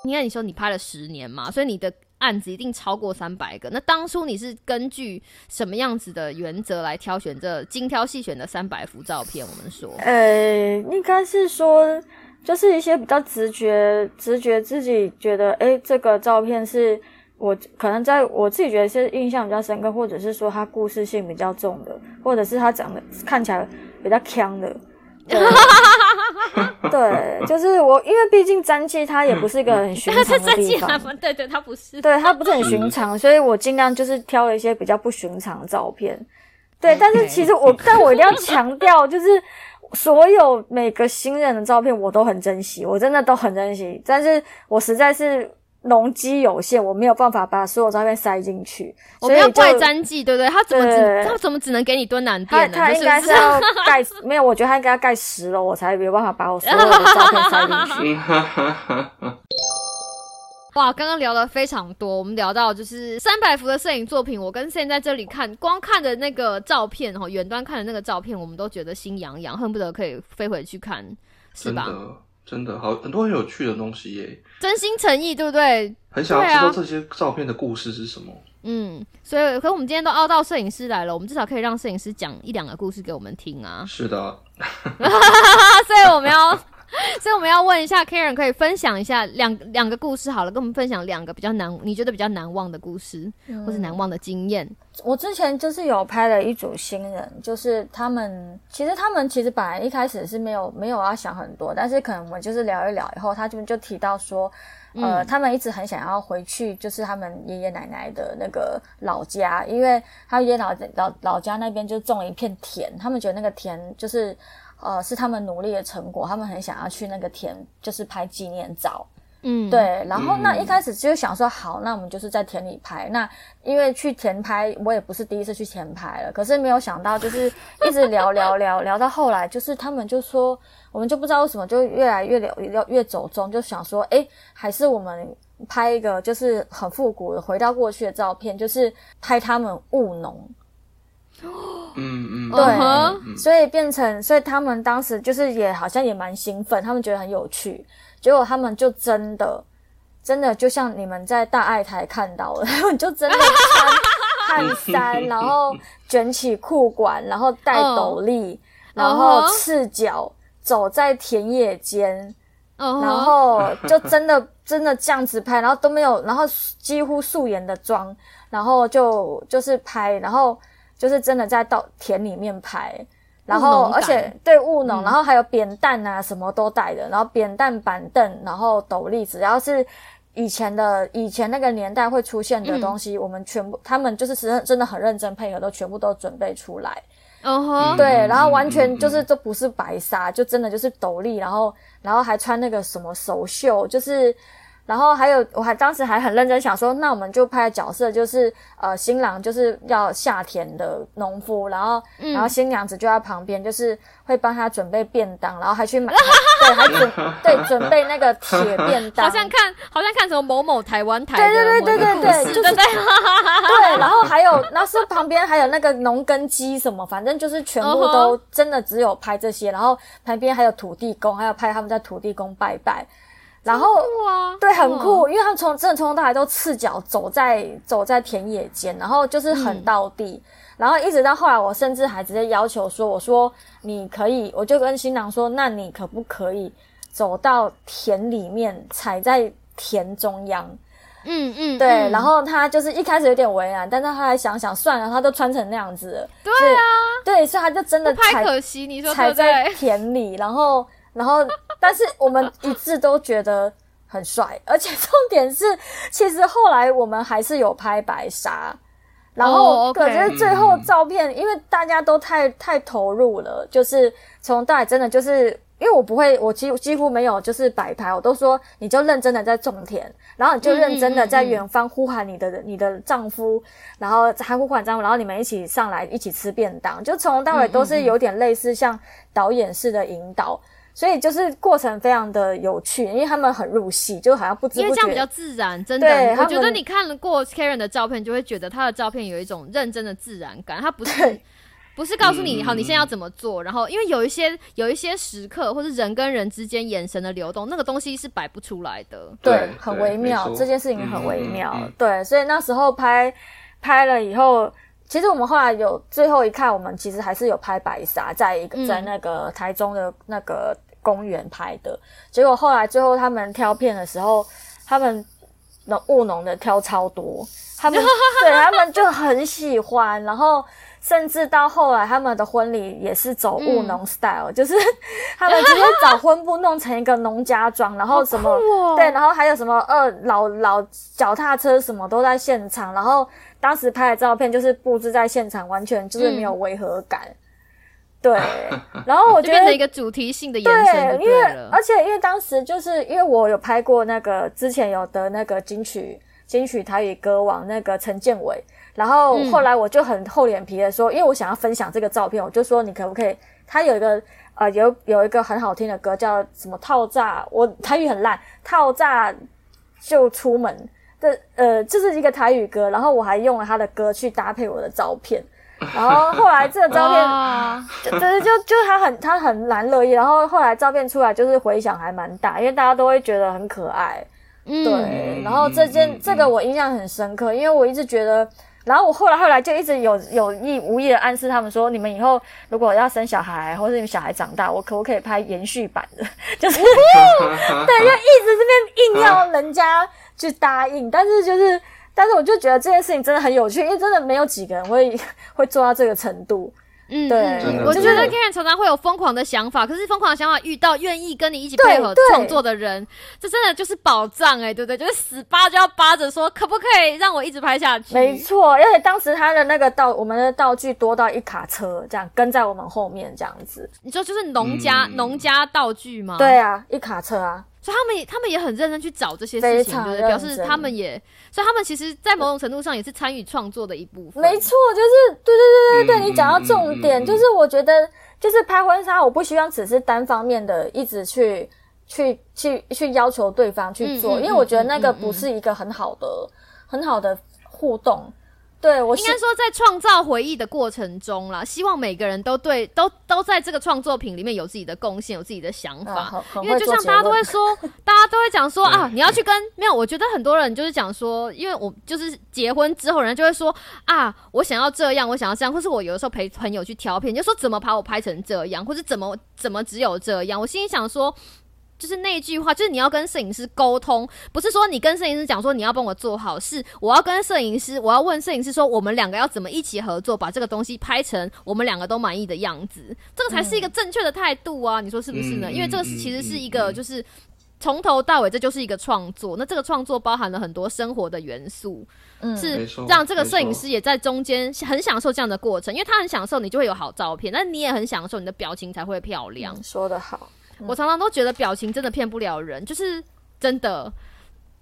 S1: 应该 你说你拍了十年嘛，所以你的案子一定超过三百个。那当初你是根据什么样子的原则来挑选这精挑细选的三百幅照片？我们说，
S4: 呃，应该是说，就是一些比较直觉、直觉自己觉得，诶，这个照片是我可能在我自己觉得是印象比较深刻，或者是说它故事性比较重的，或者是它长得看起来比较强的。对，对，就是我，因为毕竟詹记它也不是一个很寻常的地方。
S1: 对对，他不是。
S4: 对，它不是很寻常，所以我尽量就是挑了一些比较不寻常的照片。对，但是其实我，但我一定要强调，就是所有每个新人的照片我都很珍惜，我真的都很珍惜，但是我实在是容积有限，我没有办法把所有照片塞进去。
S1: 我们要怪詹记，对不对？他怎么只
S4: 对
S1: 他怎么只能给你蹲南
S4: 他
S1: 店呢？
S4: 他应该
S1: 是
S4: 要 盖，没有，我觉得他应该要盖十楼，我才没有办法把我所有的 照片塞进去。
S1: 哇，刚刚聊了非常多，我们聊到就是三百幅的摄影作品，我跟现在这里看，光看的那个照片哈，远端看的那个照片，我们都觉得心痒痒，恨不得可以飞回去看，是吧？
S3: 真的真的好很多很有趣的东西耶，
S1: 真心诚意，对不对？
S3: 很想要知道这些照片的故事是什么。
S1: 嗯，所以，可我们今天都凹到摄影师来了，我们至少可以让摄影师讲一两个故事给我们听啊。
S3: 是的，
S1: 啊，所以我们要，所以我们要问一下 Karen，可以分享一下两两个故事好了，跟我们分享两个比较难，你觉得比较难忘的故事，或是难忘的经验。
S4: 我之前就是有拍了一组新人，就是他们其实他们其实本来一开始是没有没有要想很多，但是可能我们就是聊一聊以后，他就就提到说，呃，他们一直很想要回去，就是他们爷爷奶奶的那个老家，因为他爷爷老老老家那边就种了一片田，他们觉得那个田就是呃是他们努力的成果，他们很想要去那个田，就是拍纪念照。
S1: 嗯，，
S4: 对，然后那
S3: 嗯
S4: 一开始就想说，好，那我们就是在田里拍。那因为去田拍，我也不是第一次去田拍了，可是没有想到，就是一直聊 聊聊聊到后来，就是他们就说，我们就不知道为什么就越来越聊聊越走中，就想说，哎，还是我们拍一个就是很复古的回到过去的照片，就是拍他们务农。
S3: 嗯嗯，
S4: 对
S1: 嗯哼。
S3: 嗯。
S4: 所以变成，所以他们当时就是也好像也蛮兴奋，他们觉得很有趣，结果他们就真的真的就像你们在大爱台看到的，他们就真的穿汗衫，然后卷起裤管，然后戴斗笠，然后赤脚走在田野间，然后就真的真的这样子拍，然后都没有，然后几乎素颜的妆，然后就就是拍，然后就是真的在稻田里面拍，然后而且对务农，
S1: 嗯
S4: 然后还有扁担啊，什么都带的，然后扁担、板凳，然后斗笠，只要是。以前的以前那个年代会出现的东西，我们全部他们就是真真的很认真配合，都全部都准备出来。
S1: 嗯哼，
S4: 对，
S3: 嗯
S4: 然后完全
S3: 嗯
S4: 就是这不是白纱，就真的就是斗笠，然后然后还穿那个什么手袖，就是。然后还有，我还当时还很认真想说，那我们就拍角色，就是呃，新郎就是要下田的农夫，然后、
S1: 嗯。
S4: 然后新娘子就在旁边，就是会帮他准备便当，然后还去买，对，还准对准备那个铁便当，
S1: 好像看好像看什么某某台湾台
S4: 对
S1: 的
S4: 对对对对对，就是
S1: 对对？
S4: 对，然后还有那时候旁边还有那个农耕机什么，反正就是全部
S1: 嗯
S4: 都真的只有拍这些，然后旁边还有土地公，还有拍他们在土地公拜拜，然后
S1: 哇，
S4: 对很
S1: 嗯
S4: 酷，因为他们从真的从头到尾都赤脚走在走在田野间，然后就是很
S1: 嗯
S4: 到地。然后一直到后来，我甚至还直接要求说：“我说你可以，我就跟新郎说，那你可不可以走到田里面，踩在田中央？”
S1: 嗯嗯，
S4: 对，
S1: 嗯
S4: 然后他就是一开始有点为难，但是后来想想算了，他都穿成那样子了，
S1: 对
S4: 啊，对，所以他就真的
S1: 太
S4: 踩
S1: 可惜，你说对不
S4: 踩在？田里，然后然后，但是我们一致都觉得很帅，而且重点是，其实后来我们还是有拍白纱。然
S1: 哦
S4: 后可是最后照片，因为大家都太太投入了，就是从大真的就是，因为我不会，我几几乎没有就是摆拍，我都说你就认真的在种田，然后你就认真的在远方呼喊你的、你的丈夫，然后还呼喊丈夫，然后你们一起上来一起吃便当，就从头到尾都是有点类似像导演式的引导。所以就是过程非常的有趣，因为他们很入戏，就好像不知不
S1: 因为这样比较。自然，真的。我觉得你看了过 Karen 的照片，就会觉得他的照片有一种认真的自然感，他不是 不是告诉你
S3: 嗯
S1: 好你现在要怎么做，然后因为有一些有一些时刻或是人跟人之间眼神的流动，那个东西是摆不出来的。
S4: 对
S3: 对，
S4: 很微妙这件事情很微妙。
S3: 嗯
S4: 对，所以那时候拍拍了以后，其实我们后来有最后一看，我们其实还是有拍白纱，在一个、
S1: 嗯
S4: 在那个台中的那个公园拍的。结果后来最后他们挑片的时候，他们农务农的挑超多，他们 对他们就很喜欢，然后。甚至到后来，他们的婚礼也是走务农 style，、就是他们直接找婚布弄成一个农家装，然后什么、
S1: 哦
S4: 对，然后还有什么二老老脚踏车什么都在现场，然后当时拍的照片就是布置在现场，完全就是没有违和感。对，然后我觉得
S1: 就变成一个主题性的延伸就
S4: 因为
S1: 了。
S4: 而且因为当时就是因为我有拍过那个之前有得那个金曲金曲台语歌王那个陈建伟，然后
S1: 嗯
S4: 后来我就很厚脸皮的说，因为我想要分享这个照片，我就说你可不可以？他有一个呃有有一个很好听的歌叫什么套炸，我台语很烂，套炸就出门的呃，这是一个台语歌，然后我还用了他的歌去搭配我的照片。然后后来这个照片就就是就就他很他很蛮乐意，然后后来照片出来就是回响还蛮大，因为大家都会觉得很可爱，
S1: 嗯，
S4: 对。然后这件这个我印象很深刻，因为我一直觉得，然后我后来后来就一直有有意无意的暗示他们说，你们以后如果要生小孩，或者你们小孩长大，我可不可以拍延续版的？就是 对，就一直这边硬要人家去答应，但是就是。但是我就觉得这件事情真的很有趣，因为真的没有几个人会 会做到这个程度。
S1: 嗯，
S4: 对
S1: 我觉得
S3: 真的
S1: Karen 常常会有疯狂的想法，可是疯狂的想法遇到愿意跟你一起配合创作的人，这真的就是宝藏哎、对不对？就是死扒就要扒着说，可不可以让我一直拍下去？
S4: 没错，而且当时他的那个道，我们的道具多到一卡车，这样跟在我们后面这样子。
S1: 你说就是农家
S3: 嗯
S1: 农、家道具吗？
S4: 对，啊，一卡车啊，
S1: 所以他们也他们也很认真去找这些事情，
S4: 常
S1: 对不对？表示他们也，所以他们其实，在某种程度上也是参与创作的一部分。
S4: 没错，就是对对对对对，
S3: 嗯
S4: 你讲到重点，
S3: 嗯嗯嗯
S4: 就是我觉得就是拍婚纱，我不希望只是单方面的一直去去去去要求对方去做，
S1: 嗯嗯
S4: 因为我觉得那个不是一个很好的很好的互动。对我
S1: 应该说，在创造回忆的过程中啦，希望每个人都对都都在这个创作品里面有自己的贡献，有自己的想法。因为就像大家都会说，大家都会讲说啊，你要去跟没有，我觉得很多人就是讲说，因为我就是结婚之后，人家就会说啊，我想要这样，我想要这样，或是我有的时候陪朋友去挑片，就说怎么把我拍成这样，或者怎么怎么只有这样，我心里想说。就是那句话，就是你要跟摄影师沟通，不是说你跟摄影师讲说你要帮我做好，是我要跟摄影师，我要问摄影师说我们两个要怎么一起合作，把这个东西拍成我们两个都满意的样子，这个才是一个正确的态度啊！你说是不是呢？
S3: 嗯
S1: 因为这个其实是一个就是从头到尾这就是一个创作，那这个创作包含了很多生活的元素，
S4: 嗯
S1: 是
S3: 没错
S1: 让这个摄影师也在中间很享受这样的过程，因为他很享受，你就会有好照片，那你也很享受，你的表情才会漂亮。
S4: 嗯说得好，
S1: 我常常都觉得表情真的骗不了人，就是真的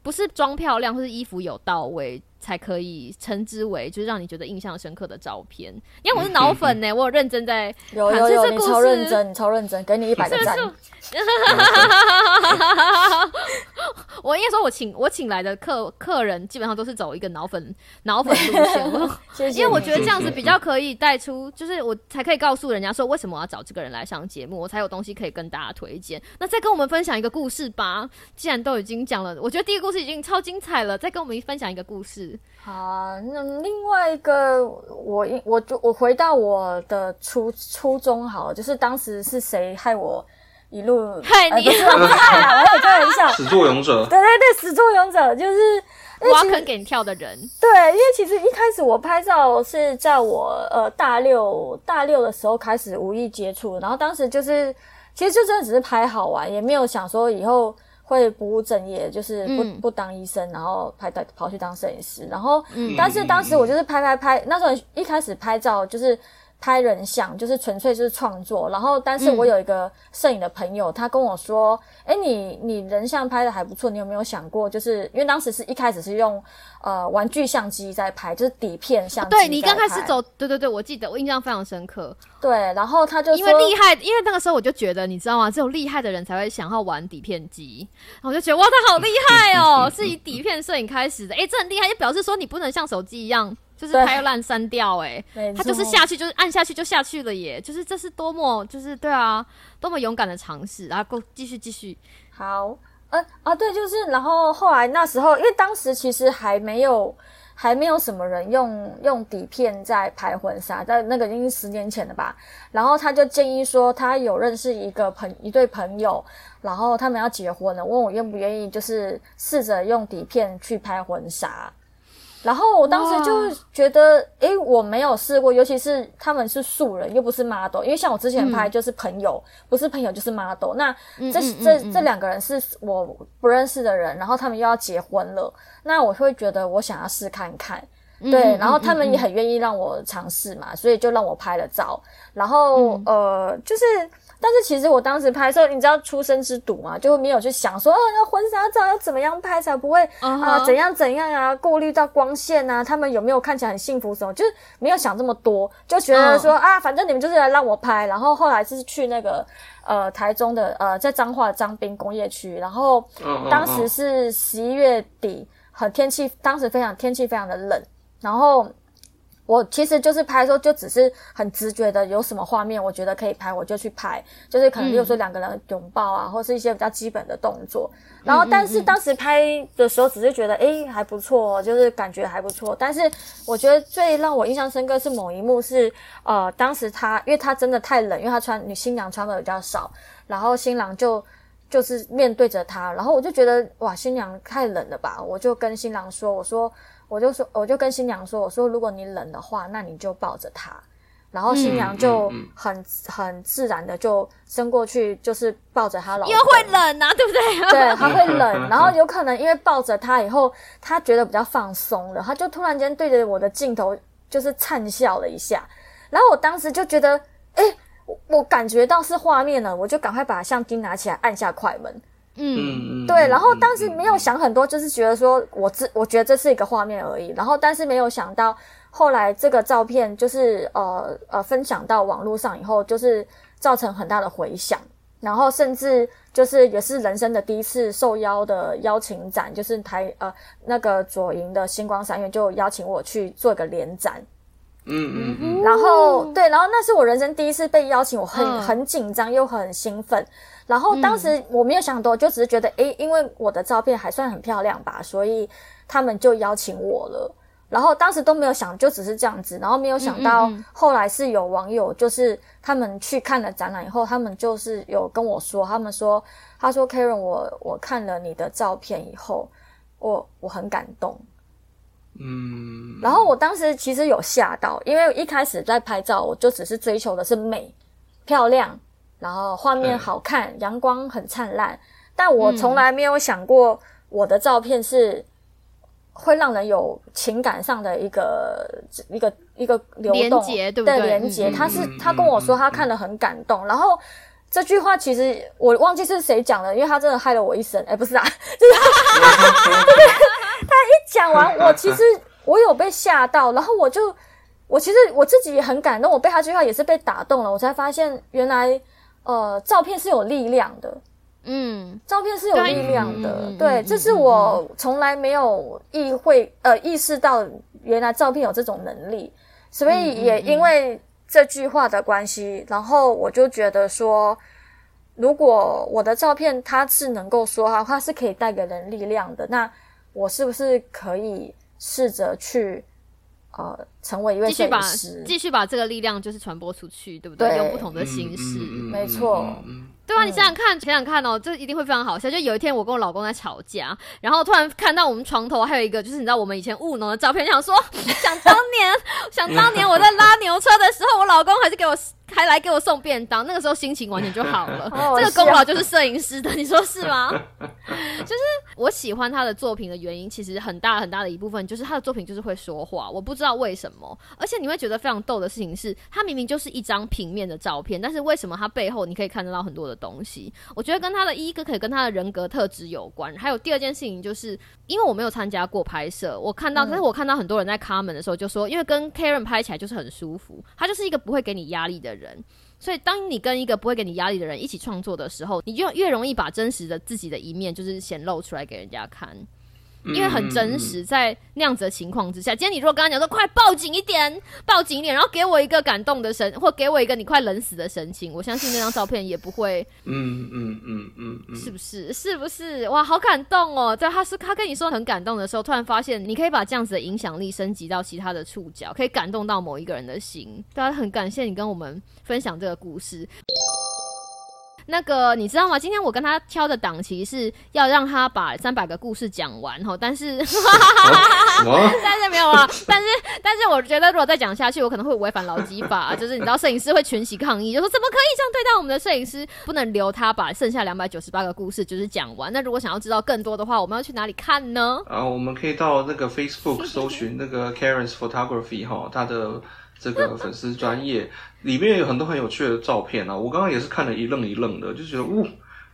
S1: 不是装漂亮或是衣服有到位才可以称之为就是让你觉得印象深刻的照片。因为我是脑粉呢、我有认真在看
S4: 有有超认真，你超认真，给你一百个赞。
S1: 我应该说，我请我请来的客客人基本上都是走一个脑粉脑粉路线，我
S4: 谢谢你
S1: 因为我觉得这样子比较可以带出，就是我才可以告诉人家说为什么我要找这个人来上节目，我才有东西可以跟大家推荐。那再跟我们分享一个故事吧，既然都已经讲了，我觉得第一个故事已经超精彩了，再跟我们分享一个故事。
S4: 好啊，那另外一个，我应我就我回到我的初初衷好了，就是当时是谁害我一路
S1: 害你
S4: 呃不是不是害啊，我有开玩笑。
S3: 始作俑者，
S4: 对对对，始作俑者就是
S1: 挖坑给你跳的人，
S4: 对，因为其实一开始我拍照是在我呃大六大六的时候开始无意接触，然后当时就是其实就真的只是拍好玩，也没有想说以后会不务正业，就是不、
S1: 嗯
S4: 不当医生，然后拍到跑去当摄影师，然后、
S1: 嗯
S4: 但是当时我就是拍拍拍，那时候一开始拍照就是。拍人像就是纯粹就是创作，然后但是我
S1: 嗯
S4: 有一个摄影的朋友，他跟我说：“哎、你你人像拍的还不错，你有没有想过，就是因为当时是一开始是用呃玩具相机在拍，就是底片相机
S1: 对你刚开始走，对对对，我记得我印象非常深刻，
S4: 对，然后他就说
S1: 因为厉害，因为那个时候我就觉得，你知道吗？只有厉害的人才会想要玩底片机，然后我就觉得哇，他好厉害哦，是以底片摄影开始的，诶，这很厉害，就表示说你不能像手机一样，就是拍烂删掉、诶，
S4: 没
S1: 他就是下去，就是按下去就下去了耶，就是这是多么就是对啊，多么勇敢的尝试，然后够继续继续，
S4: 好，呃啊，对，就是，然后后来那时候，因为当时其实还没有还没有什么人用用底片在拍婚纱，在那个已经十年前了吧。然后他就建议说，他有认识一个朋一对朋友，然后他们要结婚了，问我愿不愿意，就是试着用底片去拍婚纱。然后我当时就觉得，诶，我没有试过，尤其是他们是素人，又不是 model，因为像我之前拍就是朋友，不是朋友就是 model。那这、
S1: 嗯嗯
S4: 这
S1: 嗯
S4: 这两个人是我不认识的人，然后他们又要结婚了，那我会觉得我想要试看看。对，然后他们也很愿意让我尝试嘛，所以就让我拍了照。然后呃，就是，但是其实我当时拍的时候，你知道出生之犊嘛，就没有去想说，哦，那婚纱照要怎么样拍才不会啊，怎样怎样啊，过滤到光线啊，他们有没有看起来很幸福什么，就是没有想这么多，就觉得说啊，反正你们就是来让我拍。然后后来是去那个呃台中的呃在彰化彰滨工业区，然后当时是十一月底，很天气，当时非常天气非常的冷。然后我其实就是拍的时候，就只是很直觉的，有什么画面我觉得可以拍，我就去拍。就是可能比如说两个人拥抱啊，或是一些比较基本的动作。然后，但是当时拍的时候，只是觉得哎还不错，就是感觉还不错。但是我觉得最让我印象深刻是某一幕是，呃，当时他因为他真的太冷，因为他穿女新娘穿的比较少，然后新郎就就是面对着他，然后我就觉得哇，新娘太冷了吧，我就跟新郎说，我说。我就说，我就跟新娘说，我说如果你冷的话，那你就抱着他。然后新娘就很很自然的就伸过去，就是抱着她老公。
S1: 因为会冷啊，对不对？
S4: 对，她会冷。然后有可能因为抱着他以后，她觉得比较放松了，她就突然间对着我的镜头就是灿笑了一下。然后我当时就觉得，哎，我感觉到是画面了，我就赶快把相机拿起来按下快门。嗯，对，然后当时没有想很多，就是觉得说，我这我觉得这是一个画面而已。然后，但是没有想到，后来这个照片就是呃呃分享到网络上以后，就是造成很大的回响。然后，甚至就是也是人生的第一次受邀的邀请展，就是台呃那个左营的星光三院就邀请我去做一个联展。嗯嗯，然后对，然后那是我人生第一次被邀请，我很很紧张又很兴奋。然后当时我没有想多，就只是觉得，诶，因为我的照片还算很漂亮吧，所以他们就邀请我了。然后当时都没有想，就只是这样子。然后没有想到，后来是有网友，就是他们去看了展览以后，他们就是有跟我说，他们说，他说，Karen，我我看了你的照片以后，我我很感动。嗯。然后我当时其实有吓到，因为一开始在拍照，我就只是追求的是美、漂亮。然后画面好看，阳光很灿烂，但我从来没有想过我的照片是会让人有情感上的一个一个一个流动，
S1: 对不对？
S4: 连接，他是他跟我说他看了很感动，然后这句话其实我忘记是谁讲的，因为他真的害了我一生。哎，不是啊，就是他一讲完，我其实我有被吓到，然后我就我其实我自己也很感动，我被他这句话也是被打动了，我才发现原来。呃，照片是有力量的，嗯，照片是有力量的，对，这是我从来没有意会，呃，意识到原来照片有这种能力，所以也因为这句话的关系，然后我就觉得说，如果我的照片它是能够说话，它是可以带给人力量的，那我是不是可以试着去？呃，成为一位继续把，
S1: 继续把这个力量就是传播出去，对不对？用不同的形式，
S4: 没错。
S1: 对啊，你想想看，想想看哦，这一定会非常好笑。就有一天，我跟我老公在吵架，然后突然看到我们床头还有一个，就是你知道我们以前务农的照片，想说，想当年，想当年我在拉牛车的时候，我老公还是给我还来给我送便当，那个时候心情完全就好了。这个功劳就是摄影师的，你说是吗？就是我喜欢他的作品的原因，其实很大很大的一部分就是他的作品就是会说话，我不知道为什么。而且你会觉得非常逗的事情是，他明明就是一张平面的照片，但是为什么他背后你可以看得到很多的。东西，我觉得跟他的一个可以跟他的人格特质有关。还有第二件事情，就是因为我没有参加过拍摄，我看到，但是我看到很多人在 comment 的时候就说，因为跟 Karen 拍起来就是很舒服，他就是一个不会给你压力的人。人所以当你跟一个不会给你压力的人一起创作的时候，你就越容易把真实的自己的一面就是显露出来给人家看。因为很真实，在那样子的情况之下，今天你如果跟他讲说快报警一点，报警一点，然后给我一个感动的神，或给我一个你快冷死的神情，我相信那张照片也不会，嗯嗯嗯嗯，是不是？是不是？哇，好感动哦！在，他是他跟你说很感动的时候，突然发现你可以把这样子的影响力升级到其他的触角，可以感动到某一个人的心。大家很感谢你跟我们分享这个故事。那个你知道吗？今天我跟他挑的档期是要让他把三百个故事讲完哈，但是 但是没有啊，但是但是我觉得如果再讲下去，我可能会违反劳基法，就是你知道摄影师会群起抗议，就说怎么可以这样对待我们的摄影师？不能留他把剩下两百九十八个故事就是讲完。那如果想要知道更多的话，我们要去哪里看呢？
S3: 啊，我们可以到那个 Facebook 搜寻那个 Karen's Photography 哈，他的这个粉丝专业里面有很多很有趣的照片啊。我刚刚也是看了一愣一愣的，就觉得呜。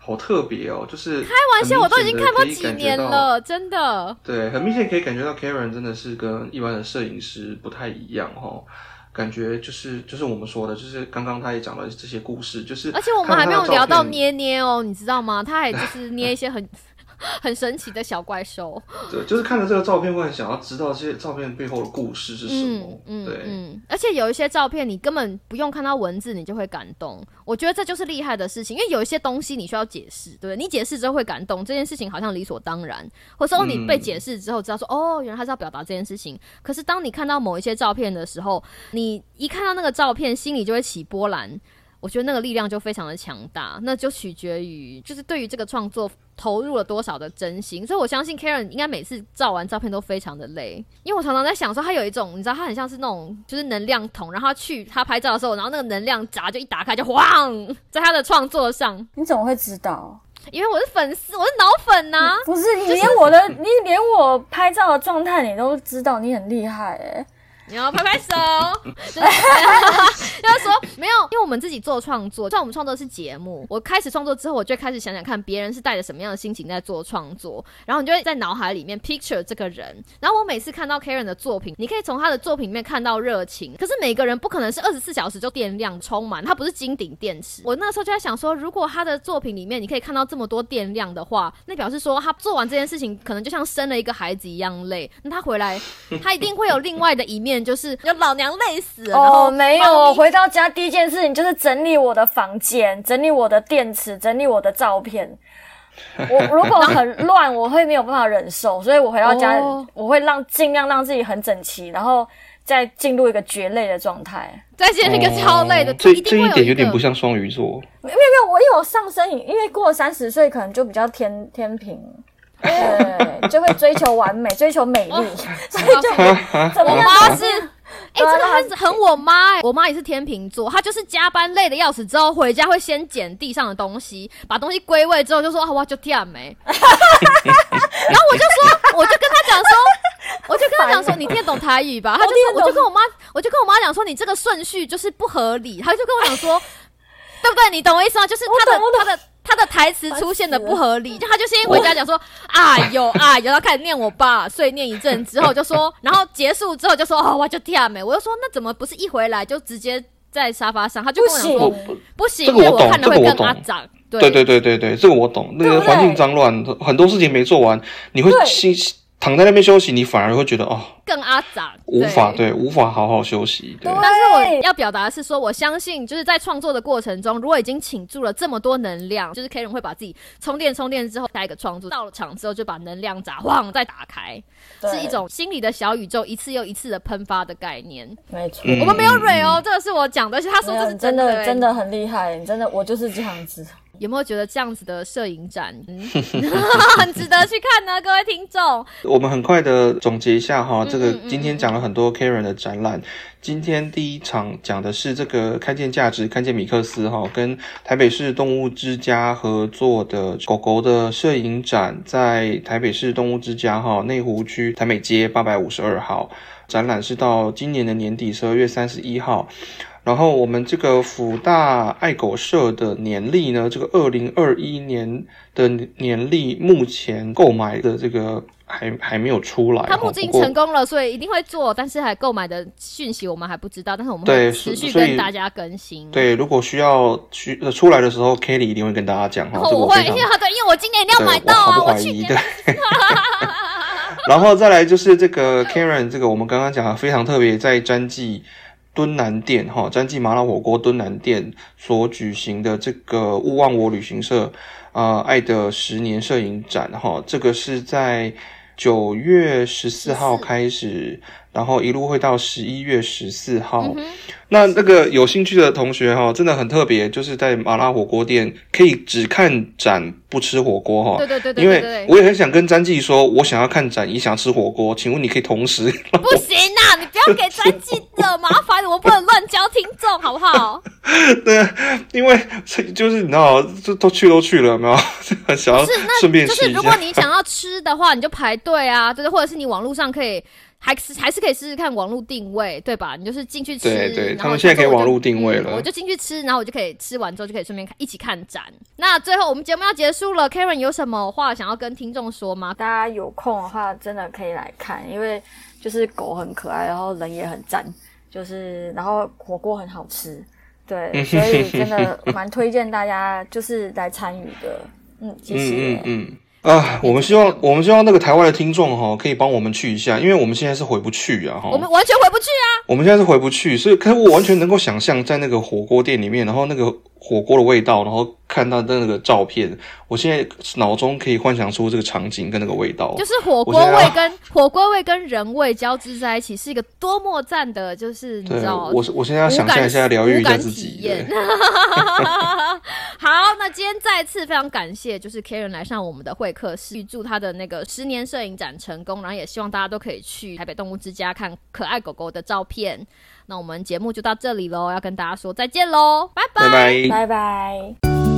S3: 好特别哦，就是
S1: 开玩笑，我都已经看过几年了，真的。
S3: 对，很明显可以感觉到 Karen 真的是跟一般的摄影师不太一样哦，感觉就是就是我们说的，就是刚刚他也讲了这些故事，就是
S1: 而且我们还没有聊到捏捏哦，你知道吗？他还就是捏一些很。很神奇的小怪兽，
S3: 对，就是看了这个照片，会很想要知道这些照片背后的故事是什么。嗯，对，
S1: 嗯，而且有一些照片，你根本不用看到文字，你就会感动。我觉得这就是厉害的事情，因为有一些东西你需要解释，对你解释之后会感动，这件事情好像理所当然，或者说你被解释之后知道说，哦，原来他是要表达这件事情。可是当你看到某一些照片的时候，你一看到那个照片，心里就会起波澜。我觉得那个力量就非常的强大，那就取决于就是对于这个创作投入了多少的真心。所以我相信 Karen 应该每次照完照片都非常的累，因为我常常在想说，他有一种你知道，他很像是那种就是能量桶，然后他去他拍照的时候，然后那个能量闸就一打开就晃，在他的创作上。
S4: 你怎么会知道？
S1: 因为我是粉丝，我是脑粉呐。
S4: 不是你连我的，你连我拍照的状态你都知道，你很厉害哎。
S1: 你要拍拍手，就是 说没有，因为我们自己做创作，像我们创作是节目。我开始创作之后，我就开始想想看别人是带着什么样的心情在做创作，然后你就会在脑海里面 picture 这个人。然后我每次看到 Karen 的作品，你可以从他的作品里面看到热情。可是每个人不可能是二十四小时就电量充满，他不是金顶电池。我那时候就在想说，如果他的作品里面你可以看到这么多电量的话，那表示说他做完这件事情，可能就像生了一个孩子一样累。那他回来，他一定会有另外的一面。就是有老娘累死了哦，
S4: 没有，我回到家第一件事情就是整理我的房间，整理我的电池，整理我的照片。我 如果很乱，我会没有办法忍受，所以我回到家我会让尽量让自己很整齐，然后再进入一个绝累的状态，
S1: 再进入一个超累的。
S3: 这这一点有点不像双鱼座。
S4: 没有没有，我有上升，因为过了三十岁，可能就比较天天平。对，就会追求完美，追求美丽，所以就怎么
S1: 样是，哎，这个很很我妈，哎，我妈也是天秤座，她就是加班累的要死，之后回家会先捡地上的东西，把东西归位之后就说啊，哇，就跳没，然后我就说，我就跟她讲说，我就跟她讲说，你听得懂台语吧？她就说，我就跟我妈，我就跟我妈讲说，你这个顺序就是不合理，她就跟我讲说，对不对？你懂我意思吗？就是她的她的。他的台词出现的不合理，就他就先回家讲说啊有啊有，然后开始念我爸，碎念一阵之后就说，然后结束之后就说哦我就跳没，我就说那怎么不是一回来就直接在沙发上？他就跟我讲说不行，
S3: 这个我懂，
S1: 这
S3: 个我懂，对对对对对，这个我懂。那个环境脏乱，很多事情没做完，你会心。躺在那边休息，你反而会觉得哦，
S1: 更阿杂，
S3: 无法对，无法好好休息。对，
S1: 但是我要表达的是说，我相信就是在创作的过程中，如果已经倾注了这么多能量，就是 K 人会把自己充电充电之后，下一个创作到了场之后，就把能量闸晃再打开，是一种心里的小宇宙一次又一次的喷发的概念。
S4: 没错，
S1: 我们没有蕊哦，这个是我讲的，而且他说这是
S4: 真的，真的很厉害，真的，我就是这样子。
S1: 有没有觉得这样子的摄影展很 值得去看呢？各位听众，
S3: 我们很快的总结一下哈，这个今天讲了很多 Karen 的展览。今天第一场讲的是这个看见价值，看见米克斯哈，跟台北市动物之家合作的狗狗的摄影展，在台北市动物之家哈内湖区台美街八百五十二号，展览是到今年的年底十二月三十一号。然后我们这个福大爱狗社的年历呢，这个二零二一年的年历目前购买的这个还还没有出来。
S1: 他募金成功了，所以一定会做，但是还购买的讯息我们还不知道，但是我们会持续跟大家更新。
S3: 对，如果需要需出来的时候，Kelly 一定会跟大家讲哈。
S1: 我会，因为对，因为我今年一定要买到啊，我去年。
S3: 然后再来就是这个 Karen，这个我们刚刚讲的非常特别，在詹记。敦南店哈，詹记麻辣火锅敦南店所举行的这个勿忘我旅行社啊爱的十年摄影展哈，这个是在九月十四号开始然后一路会到十一月十四号。那那个有兴趣的同学哈，真的很特别，就是在麻辣火锅店可以只看展不吃火锅哈。
S1: 对对对对
S3: 因
S1: 对对
S3: 为我也很想跟詹记说，我想要看展，也想吃火锅，请问你可以同时？
S1: 不行啊！你不要给专辑惹麻烦，我不能乱教听众，好不好？
S3: 对啊，因为就是你知道，这都去都去了，有没有？很 想要
S1: 是，那
S3: 顺便
S1: 就是。如果你想要吃的话，你就排队啊，对，或者是你网络上可以。还是还是可以试试看网络定位，对吧？你就是进去吃，
S3: 对对他们现在可以网络定位了
S1: 嗯我就进去吃，然后我就可以吃完之后就可以顺便看一起看展。那最后我们节目要结束了，Karen 有什么话想要跟听众说吗？
S4: 大家有空的话，真的可以来看，因为就是狗很可爱，然后人也很赞，就是然后火锅很好吃，对，所以真的蛮推荐大家就是来参与的。嗯，谢谢。
S3: 嗯嗯嗯。啊，我们希望我们希望那个台湾的听众哈，可以帮我们去一下，因为我们现在是回不去啊哈。
S1: 我们完全回不去啊！
S3: 我们现在是回不去，所以可是我完全能够想象在那个火锅店里面，然后那个火锅的味道，然后看到的那个照片，我现在脑中可以幻想出这个场景跟那个味道。
S1: 就是火锅味跟火锅味跟人味交织在一起，是一个多么赞的，就是你知
S3: 对，
S1: 道，
S3: 我我现在要想象一下，疗愈一下自己。
S1: 好，那今天再次非常感谢，就是 Karen 来上我们的会客室，预祝他的那个十年摄影展成功，然后也希望大家都可以去台北动物之家看可爱狗狗的照片。那我们节目就到这里喽，要跟大家说再见喽，拜拜
S3: 拜拜。
S4: 拜拜。